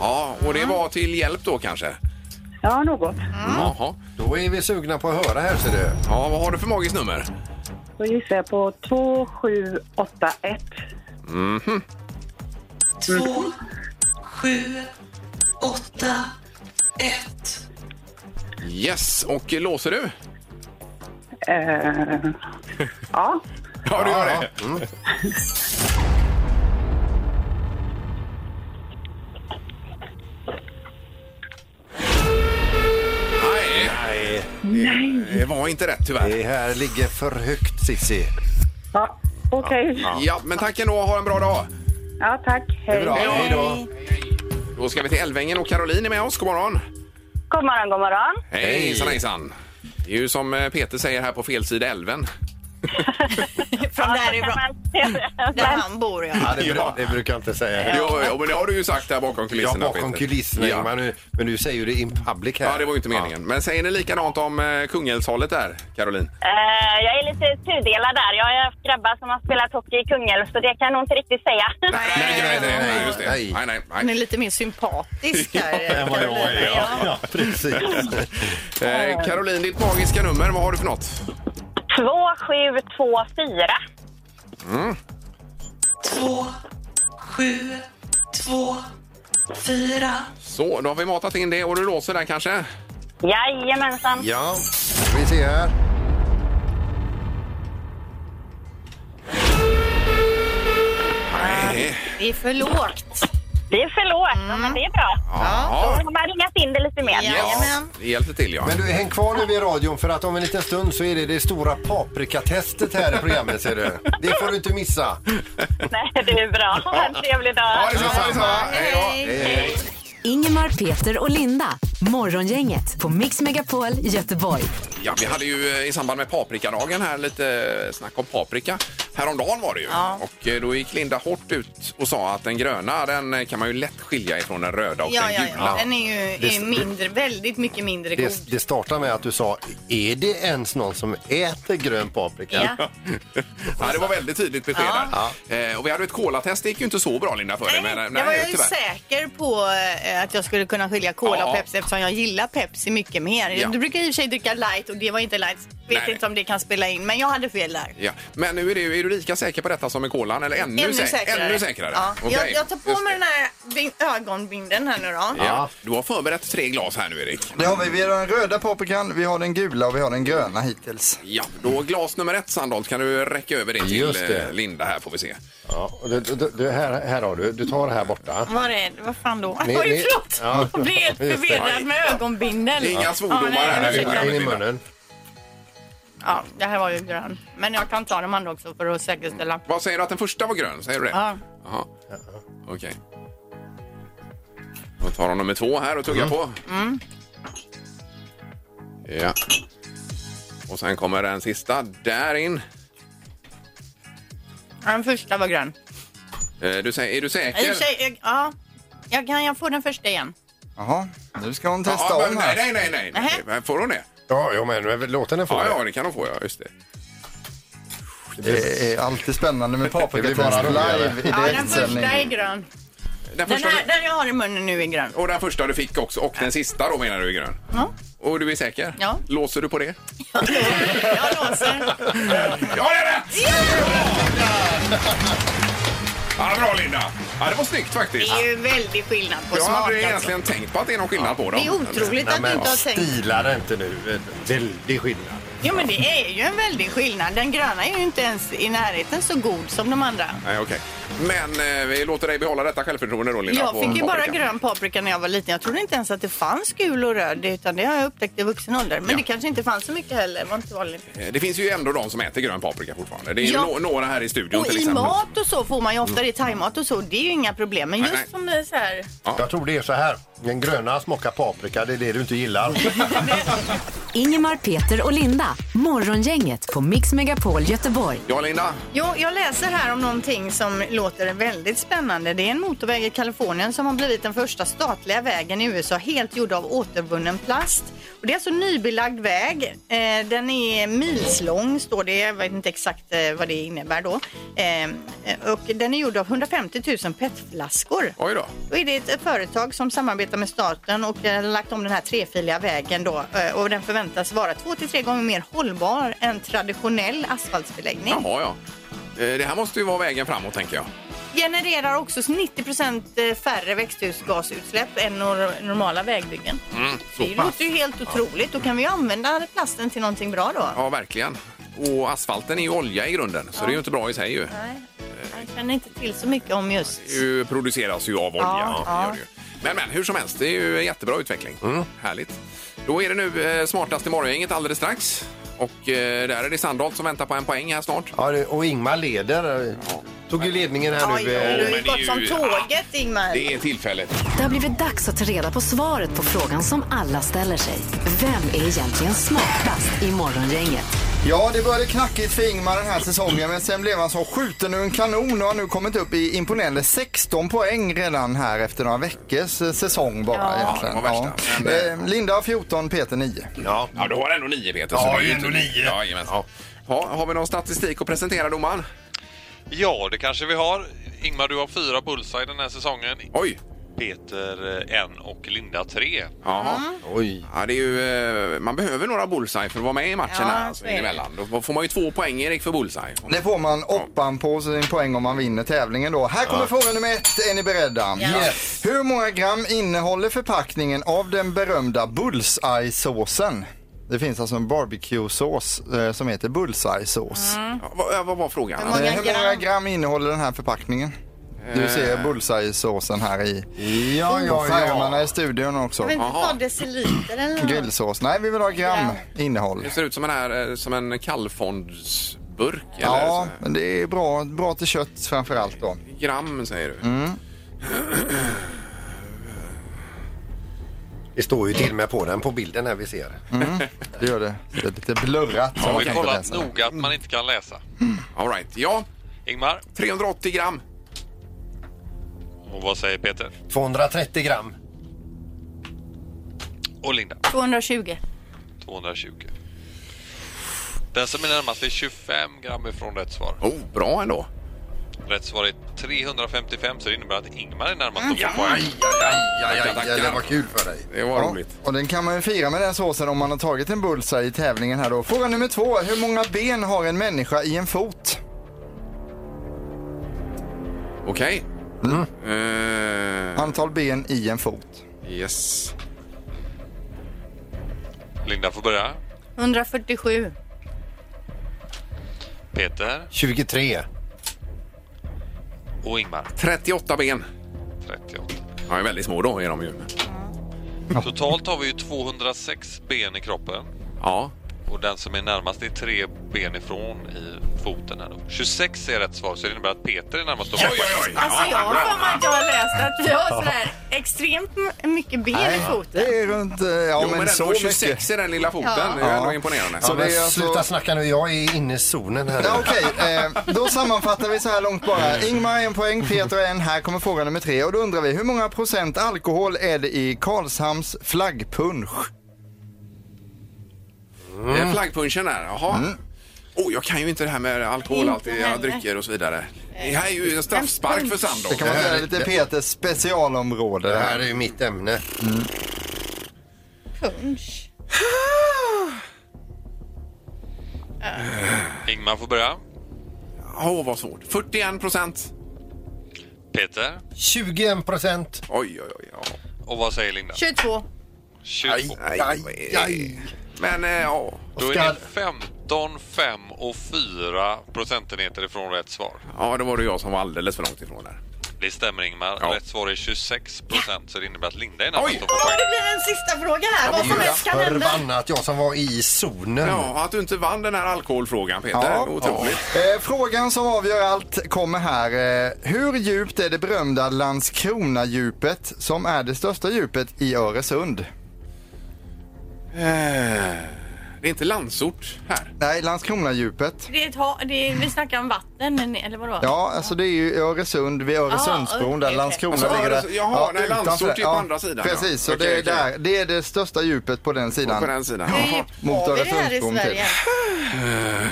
Speaker 2: Ja, och det var till hjälp då kanske?
Speaker 6: Ja, något.
Speaker 2: Jaha.
Speaker 4: då är vi sugna på att höra här ser du.
Speaker 2: Ja, vad har du för magiskt nummer?
Speaker 6: Då gissar jag på 2781.
Speaker 11: Två, sju, åtta, ett.
Speaker 2: Yes, och låser du?
Speaker 6: Eh, ja. [laughs]
Speaker 2: Ja, du gör det. [laughs] Nej, det, var inte rätt tyvärr.
Speaker 4: Det här ligger för högt Sissi.
Speaker 6: ja. Okej.
Speaker 2: Ja, men tack ändå. Ha en bra dag.
Speaker 6: Ja, tack. Hej.
Speaker 4: bra. Hej då.
Speaker 2: Då ska vi till Älvängen och Caroline är med oss. God morgon.
Speaker 6: God morgon, god morgon.
Speaker 2: Hej, hejsan, hejsan. Det är ju som eh, Peter säger här på fel sida älven. [laughs]
Speaker 3: från
Speaker 6: Ja,
Speaker 3: därifrån. Där han bor ja.
Speaker 4: Ja, det, bru- det brukar jag inte säga.
Speaker 2: Jo, jo, men det har du ju sagt där bakom
Speaker 4: Ja,
Speaker 2: kulisserna.
Speaker 4: bakom
Speaker 2: Peter.
Speaker 4: kulisserna,
Speaker 2: Ja.
Speaker 4: Ingmar, nu, men du säger ju det in public här.
Speaker 2: Ja, det var ju inte meningen. Men säger ni likadant om eh, Kungälvshållet där, Caroline?
Speaker 6: Eh, jag är lite tudelad där. Jag har haft grabbar som har spelat hockey i Kungälv så det kan jag nog inte riktigt säga.
Speaker 2: Nej, nej, nej, nej, just det.
Speaker 4: Nej.
Speaker 2: Nej, nej,
Speaker 3: Han
Speaker 2: nej.
Speaker 3: är lite mer sympatisk här.
Speaker 4: Än vad jag är.
Speaker 3: Ja.
Speaker 4: Ja, precis. [laughs]
Speaker 2: Eh, Caroline, ditt magiska nummer, vad har du för något?
Speaker 6: 2724.
Speaker 11: två, sju, två, fyra.
Speaker 2: Så, då har vi matat in det och du låser där kanske?
Speaker 6: Jajamensan.
Speaker 4: Ja, vi se här.
Speaker 2: Nej.
Speaker 3: Det är för lågt.
Speaker 6: Det är för lågt, ja, men det är bra.
Speaker 2: Ja.
Speaker 6: Då har man ringat in det lite mer.
Speaker 3: Jajamän.
Speaker 2: Det hjälper till, ja.
Speaker 4: Men du, häng kvar nu vid radion för att om en liten stund så är det det stora paprikatestet här i programmet ser du. Det får du inte missa.
Speaker 6: Nej, det är bra. Ha en trevlig dag.
Speaker 2: Ja, detsamma, detsamma. Hej då.
Speaker 3: Hej.
Speaker 1: Ingemar, Peter och Linda. Morgongänget på Mix Megapol Göteborg.
Speaker 2: Ja, vi hade ju eh, i samband med paprikadagen här lite snack om paprika. Häromdagen var det ju.
Speaker 3: Ja.
Speaker 2: Och eh, då gick Linda hårt ut och sa att den gröna den eh, kan man ju lätt skilja ifrån den röda och
Speaker 3: Ja,
Speaker 2: den
Speaker 3: ja,
Speaker 2: gula.
Speaker 3: ja. Den är ju
Speaker 4: Det-
Speaker 3: är mindre, väldigt mycket mindre god.
Speaker 4: Det, det startar med att du sa, är det ens någon som äter grön paprika?
Speaker 3: Ja.
Speaker 2: Ja, [laughs] det var väldigt tydligt besked
Speaker 3: Ja.
Speaker 2: där. Eh, och vi hade ett kolatest, det gick ju inte så bra Linda för dig.
Speaker 3: Nej,
Speaker 2: Men,
Speaker 3: jag var ju
Speaker 2: tyvärr.
Speaker 3: säker på eh, att jag skulle kunna skilja Cola
Speaker 2: Ja.
Speaker 3: och Pepsi eftersom jag gillar Pepsi mycket mer.
Speaker 2: Ja.
Speaker 3: Du brukar i och för sig dricka light och det var inte light. Vet
Speaker 2: Nej.
Speaker 3: inte om det kan spela in, men jag hade fel där.
Speaker 2: Ja. Men nu är, det, är du lika säker på detta som med kolan eller ännu,
Speaker 3: Ännu
Speaker 2: sä-
Speaker 3: säkrare.
Speaker 2: Ännu säkrare?
Speaker 3: Ja.
Speaker 2: Okej.
Speaker 3: Jag, jag tar på
Speaker 2: Just
Speaker 3: mig
Speaker 2: det.
Speaker 3: den här bin- ögonbindeln här nu då.
Speaker 2: Ja. Du har förberett tre glas här nu Erik.
Speaker 5: Det har vi. Vi har den röda paprikan, vi har den gula och vi har den gröna hittills.
Speaker 2: Ja, då glas nummer ett Sandholt kan du räcka över det till
Speaker 4: Just det.
Speaker 2: eh, Linda här får vi se.
Speaker 4: Ja, och det, det, det, här, här har du, du tar det här borta.
Speaker 3: Vad är det? Vad fan då?
Speaker 4: Ni-
Speaker 3: Oj,
Speaker 4: ni-
Speaker 3: förlåt!
Speaker 4: Ja.
Speaker 3: Jag blev helt
Speaker 4: Just det.
Speaker 3: förvirrad med ögonbindel.
Speaker 2: Inga svordomar
Speaker 3: nej,
Speaker 2: här nu.
Speaker 3: ursäkta.
Speaker 4: In i munnen.
Speaker 3: Ja, det här var ju grön. Men jag kan ta de andra också för att säkerställa.
Speaker 2: Vad säger du att den första var grön? Säger du det?
Speaker 3: Ja.
Speaker 2: Jaha. Okej. Då tar de nummer två här och tuggar på.
Speaker 3: Mm.
Speaker 2: Ja. Och sen kommer den sista där in.
Speaker 3: Ja, Den första var grön.
Speaker 2: Eh, Du säger, är du
Speaker 3: I och
Speaker 2: säker?
Speaker 3: för sig, jag- Ja, jag kan jag få den första igen?
Speaker 5: Jaha, nu ska hon testa
Speaker 2: Ja,
Speaker 5: om
Speaker 2: men
Speaker 5: här.
Speaker 2: nej, nej, nej, nej. nej. Får hon det?
Speaker 4: Ja, ja men men låt henne få
Speaker 2: Ja, ja, det kan hon få, ja. Just det.
Speaker 5: Det är alltid spännande med [laughs]
Speaker 4: roligare.
Speaker 5: live i
Speaker 3: Ja, den första är grön.
Speaker 2: Den
Speaker 3: Den
Speaker 2: första,
Speaker 3: här, den jag har i munnen nu är grön.
Speaker 2: och den första du fick också. Och den sista då menar du är grön?
Speaker 3: Ja.
Speaker 2: Och du är säker?
Speaker 3: Ja.
Speaker 2: Låser du på det?
Speaker 3: Jag låser.
Speaker 2: Ja, det är rätt! Ja, bra Linda! Ja, det var snyggt
Speaker 3: Det
Speaker 2: faktiskt.
Speaker 3: är ju väldigt skillnad på
Speaker 2: Jag
Speaker 3: smak.
Speaker 2: hade
Speaker 3: alltså.
Speaker 2: egentligen tänkt på att det är någon skillnad på dem.
Speaker 3: Det är otroligt
Speaker 4: Nej,
Speaker 3: att du inte har tänkt.
Speaker 4: stila det inte nu. Väldig skillnad.
Speaker 3: Jo, men det är ju en väldig skillnad. Den gröna är ju inte ens i närheten så god som de andra.
Speaker 2: Nej, okej. Men eh, vi låter dig behålla detta självförtroende då, Linda.
Speaker 3: Jag
Speaker 2: på
Speaker 3: fick ju bara
Speaker 2: paprikan.
Speaker 3: grön paprika när jag var liten. Jag trodde inte ens att det fanns gul och röd, utan det har jag upptäckt i vuxen ålder. Men
Speaker 2: Ja.
Speaker 3: det kanske inte fanns så mycket heller. Det var inte vanligt.
Speaker 2: Eh, Det finns ju ändå de som äter grön paprika fortfarande. Det är ju
Speaker 3: Ja.
Speaker 2: nå- några här i studion
Speaker 3: Och
Speaker 2: till
Speaker 3: i
Speaker 2: exempel.
Speaker 3: mat och så får man ju ofta det i thaimat och så. Det är ju inga problem. Men
Speaker 2: Nej,
Speaker 3: just
Speaker 2: nej.
Speaker 3: som det är så här.
Speaker 4: Jag tror det är så här. Den gröna smakar paprika, det är det du inte gillar. [laughs] [laughs]
Speaker 1: Ingemar, Peter och Linda. Morgongänget på Mix Megapol Göteborg.
Speaker 2: Ja, Linda.
Speaker 3: Jo, jag läser här om någonting som låter väldigt spännande. Det är en motorväg i Kalifornien som har blivit den första statliga vägen i USA helt gjord av återvunnen plast. Och det är alltså en nybelagd väg. Eh, den är milslång, står det. Jag vet inte exakt eh, vad det innebär då. Eh, och den är gjord av 150 000 petflaskor.
Speaker 2: Oj då.
Speaker 3: Då är det ett, ett företag som samarbetar med staten och eh, har lagt om den här trefiliga vägen då. Och den förväntas vara två till tre gånger mer hållbar än traditionell asfaltsbeläggning.
Speaker 2: Jaha, ja. Eh, Det här måste ju vara vägen framåt, tänker jag.
Speaker 3: genererar också 90% färre växthusgasutsläpp än nor- normala vägbyggen.
Speaker 2: Mm, så
Speaker 3: Det
Speaker 2: pass.
Speaker 3: låter ju helt otroligt. Då kan vi ju använda plasten till någonting bra då.
Speaker 2: Ja, verkligen. Och asfalten är ju olja i grunden, så det är ju inte bra i sig ju.
Speaker 3: Nej, jag känner inte till så mycket om just...
Speaker 2: Det ju produceras ju av olja.
Speaker 3: Ja,
Speaker 2: det
Speaker 3: ja.
Speaker 2: Gör det ju. Men, men hur som helst, det är ju en jättebra utveckling. Härligt. Då är det nu eh, smartast i morgongänget alldeles strax. Och eh, där är det Sandholt som väntar på en poäng här snart.
Speaker 4: Ja, det- och Ingmar leder. Tog ju ledningen här
Speaker 3: Oj,
Speaker 4: nu.
Speaker 3: du
Speaker 4: eh,
Speaker 3: har
Speaker 2: men
Speaker 3: ju
Speaker 2: det är
Speaker 3: gått
Speaker 2: ju-
Speaker 3: som tåget, Ingmar.
Speaker 2: Det är tillfället.
Speaker 1: Det har blivit dags att ta reda på svaret på frågan som alla ställer sig. Vem är egentligen smartast i Morgongänget?
Speaker 5: Ja, det började knackigt för Ingmar den här säsongen men sen blev han så skjuten ur en kanon och har nu kommit upp i imponerande 16 poäng redan här efter några veckors eh, säsong bara
Speaker 3: Ja.
Speaker 5: egentligen.
Speaker 2: var värsta. Men,
Speaker 5: Eh, Linda har 14, Peter 9.
Speaker 4: Ja.
Speaker 2: Ja, du har ändå nio Peter.
Speaker 4: Ja,
Speaker 2: så det är ju
Speaker 4: ändå
Speaker 2: tydligt.
Speaker 4: nio.
Speaker 2: Ja, jajamensan. ja, har vi någon statistik att presentera domaren?
Speaker 12: Ja, det kanske vi har. Ingmar, du har fyra bullseye den här säsongen.
Speaker 2: Oj!
Speaker 12: Peter eh, en och Linda tre.
Speaker 2: Jaha.
Speaker 4: Oj.
Speaker 2: Ja, det är ju, eh, man behöver några bullseye för att vara med i matchen
Speaker 3: Ja,
Speaker 2: här. Alltså,
Speaker 3: så är det.
Speaker 2: emellan. Då får man ju två poäng Erik för bullseye.
Speaker 5: Det får man oppan på sin poäng om man vinner tävlingen då. Här kommer fråga nummer ett. Är ni beredda?
Speaker 4: Yes.
Speaker 5: Hur många gram innehåller förpackningen av den berömda bullseye-såsen? Det finns alltså en barbecue-sås eh, som heter bullseye-sås.
Speaker 2: Ja, vad, vad var frågan?
Speaker 3: Hur många
Speaker 5: Eh, Hur många
Speaker 3: gram?
Speaker 5: gram innehåller den här förpackningen? Du ser bullseye-såsen här i.
Speaker 4: Ja,
Speaker 5: Och
Speaker 4: ja,
Speaker 5: färgerna
Speaker 4: ja.
Speaker 5: i studion också.
Speaker 3: Jag vill inte ta deciliter eller något.
Speaker 5: Grillsås. Nej, vi vill ha gram innehåll.
Speaker 2: Det ser ut som en, här, eh, som en kallfondsburk. Eller
Speaker 5: Ja, men det är bra, bra till kött framför allt då.
Speaker 2: Gram säger du.
Speaker 5: Mm.
Speaker 4: Det står ju till med på den på bilden här vi ser.
Speaker 5: Det gör det. Det är lite blurrat.
Speaker 12: Har
Speaker 5: man
Speaker 12: vi kollat noga att man inte kan läsa.
Speaker 2: All right. Ja,
Speaker 12: Ingmar,
Speaker 2: 380 gram.
Speaker 12: Och vad säger Peter?
Speaker 4: 230 gram.
Speaker 12: Och Linda?
Speaker 3: 220.
Speaker 12: 220. Den som är närmast är 25 gram ifrån rätt svar.
Speaker 2: Oh, bra ändå.
Speaker 12: Rätt svar är 355 så det innebär att Ingmar är närmast
Speaker 3: Mm.
Speaker 12: och får poäng.
Speaker 4: Ja, det var kul för dig.
Speaker 2: Det var
Speaker 5: Ja,
Speaker 2: roligt.
Speaker 5: och den kan man ju fira med den såsen om man har tagit en bullseye i tävlingen här då. Fråga nummer två. Hur många ben har en människa i en fot?
Speaker 2: Okej. Eh,
Speaker 5: Antal ben i en fot.
Speaker 2: yes.
Speaker 12: Linda får börja.
Speaker 3: 147.
Speaker 12: Peter
Speaker 4: 23.
Speaker 12: och Ingmar
Speaker 2: 38 ben.
Speaker 12: 38.
Speaker 2: Ja, är väldigt små då är de ju.
Speaker 12: Totalt har vi ju 206 ben i kroppen.
Speaker 2: Ja.
Speaker 12: Och den som är närmast är tre ben ifrån i foten här då. 26 är rätt svar så det innebär att Peter är närmast och får poäng.
Speaker 3: Alltså jag har för mig att jag har läst att jag har sådär extremt mycket ben i foten.
Speaker 5: Det är runt, eh, ja
Speaker 2: jo, men,
Speaker 5: men så
Speaker 2: ändå
Speaker 5: mycket.
Speaker 2: 26 i den lilla foten.
Speaker 3: Ja.
Speaker 2: Det är ändå imponerande.
Speaker 5: Så
Speaker 4: Så
Speaker 5: det är alltså-
Speaker 4: Sluta snacka nu, jag är inne i zonen här.
Speaker 5: Ja, Okej, eh, då sammanfattar vi så här långt bara. Ingmar en poäng, Peter en. Här kommer fråga nummer tre. Och då undrar vi, hur många procent alkohol är det i Karlshamns flaggpunsch?
Speaker 2: Det är flaggpunchen där. Jaha.
Speaker 5: Mm.
Speaker 2: Oh, jag kan ju inte det här med alkoholhaltiga
Speaker 3: heller.
Speaker 2: drycker och så vidare. Det här är ju en straffspark för
Speaker 5: Det
Speaker 2: Sandholt.
Speaker 5: kan man säga är lite Peters specialområde.
Speaker 4: Det här är ju mitt ämne.
Speaker 3: Punch.
Speaker 12: Ingmar får börja.
Speaker 2: Åh, vad svårt. 41 procent.
Speaker 12: Peter.
Speaker 4: 21 procent.
Speaker 2: Oj, oj, oj. Ja.
Speaker 12: Och vad säger Linda?
Speaker 3: 22.
Speaker 12: 22.
Speaker 2: Nej, aj, aj. Men, eh, ja.
Speaker 12: Då är ni 15, 5 och 4 procentenheter ifrån rätt svar.
Speaker 2: ja, då var det jag som var alldeles för långt ifrån där.
Speaker 12: Det stämmer Ingmar.
Speaker 2: Ja.
Speaker 12: Rätt svar är 26 procent så det innebär att Linda är närmast
Speaker 2: Oj!
Speaker 12: poäng.
Speaker 3: det blir en sista fråga här. Vad som helst kan hända.
Speaker 4: Förbannat, jag som var i zonen.
Speaker 2: Ja, att du inte vann den här alkoholfrågan, Peter.
Speaker 5: Ja.
Speaker 2: Otroligt.
Speaker 5: Eh, frågan som avgör allt kommer här. Eh, hur djupt är det berömda Landskrona-djupet som är det största djupet i Öresund?
Speaker 2: Eh, Det är inte Landsort här.
Speaker 5: Nej, Landskrona-djupet.
Speaker 3: Det är ett ha- det är, vi snackar om vatten, eller vadå?
Speaker 5: Ja, alltså det är ju Öresund vid Öresundsbron där
Speaker 3: okej,
Speaker 5: Landskrona
Speaker 2: okej.
Speaker 5: ligger där.
Speaker 2: Alltså, jaha, nej,
Speaker 5: utanför.
Speaker 2: Landsort är på andra sidan, ja.
Speaker 5: Precis, så
Speaker 2: Okej,
Speaker 5: det är
Speaker 2: okej.
Speaker 5: där. Det är det största djupet på den sidan.
Speaker 2: På den sidan.
Speaker 3: Hur
Speaker 2: Jaha.
Speaker 3: djupt
Speaker 5: Mot
Speaker 3: har vi det här i
Speaker 5: Öresundsbron till.
Speaker 3: Sverige?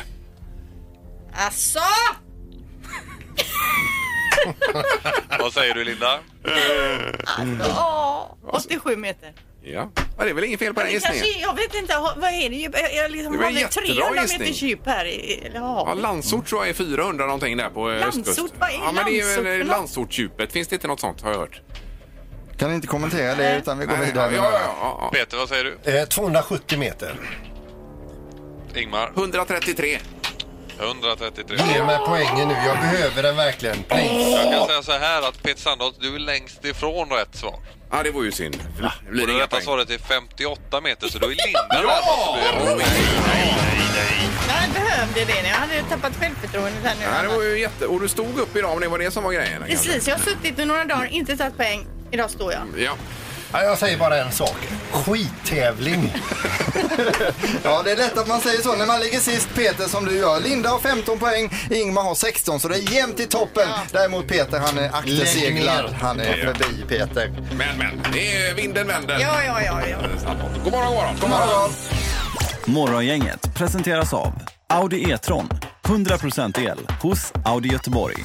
Speaker 3: Alltså! [laughs]
Speaker 12: Vad säger du Linda?
Speaker 3: Åh, 87 meter.
Speaker 2: Ja. ja, det är väl inget fel på den
Speaker 3: kanske,
Speaker 2: gissningen.
Speaker 3: jag vet inte, har- vad är det? Jag, jag liksom
Speaker 2: Det var
Speaker 3: har
Speaker 2: en
Speaker 3: väl
Speaker 2: jättebra
Speaker 3: 300
Speaker 2: gissning.
Speaker 3: djup här i, eller
Speaker 2: Ja,
Speaker 3: havet.
Speaker 2: Landsort tror jag är 400 någonting där på eh,
Speaker 3: Landsort?
Speaker 2: östkusten.
Speaker 3: Vad är
Speaker 2: ja, men det är ju
Speaker 3: Landsort för något?
Speaker 2: Landsortsdjupet. Finns det inte något sånt har jag hört?
Speaker 5: Kan inte kommentera det utan vi går
Speaker 2: Nej,
Speaker 5: vidare.
Speaker 2: ja, ja, ja, ja.
Speaker 12: Peter, vad säger du?
Speaker 4: Eh, 270 meter.
Speaker 12: Ingmar?
Speaker 2: 133.
Speaker 12: 133.
Speaker 4: Ge mig poängen nu, jag behöver den verkligen. Please.
Speaker 12: Jag kan säga så här att Peter Sandholt, du är längst ifrån rätt svar.
Speaker 2: Ja, det var ju synd. Det
Speaker 12: Och
Speaker 2: blir
Speaker 12: det
Speaker 2: inga
Speaker 12: rätta
Speaker 2: poäng.
Speaker 12: svaret är 58 meter så då är Linda närmast.
Speaker 3: Jag behövde det. Jag hade tappat självförtroendet här nu.
Speaker 2: Ja, det var ju jätte... Och du stod upp idag om det var det som var grejen. kanske.
Speaker 3: Precis, jag har suttit i några dagar, inte tagit poäng. Idag står jag.
Speaker 2: Ja.
Speaker 4: Ja, jag säger bara en sak. Skittävling. [laughs]
Speaker 5: Ja, det är lätt att man säger så när man ligger sist Peter som du gör. Linda har 15 poäng, Ingmar har 16 så det är jämnt i toppen. Däremot Peter han är akterseglad. Han är förbi Peter.
Speaker 2: Men, men, det är vinden vänder.
Speaker 3: Ja, ja, ja, ja.
Speaker 2: God morgon, god morgon.
Speaker 5: God morgon.
Speaker 13: Morgongänget presenteras av Audi E-tron. 100% el hos Audi Göteborg.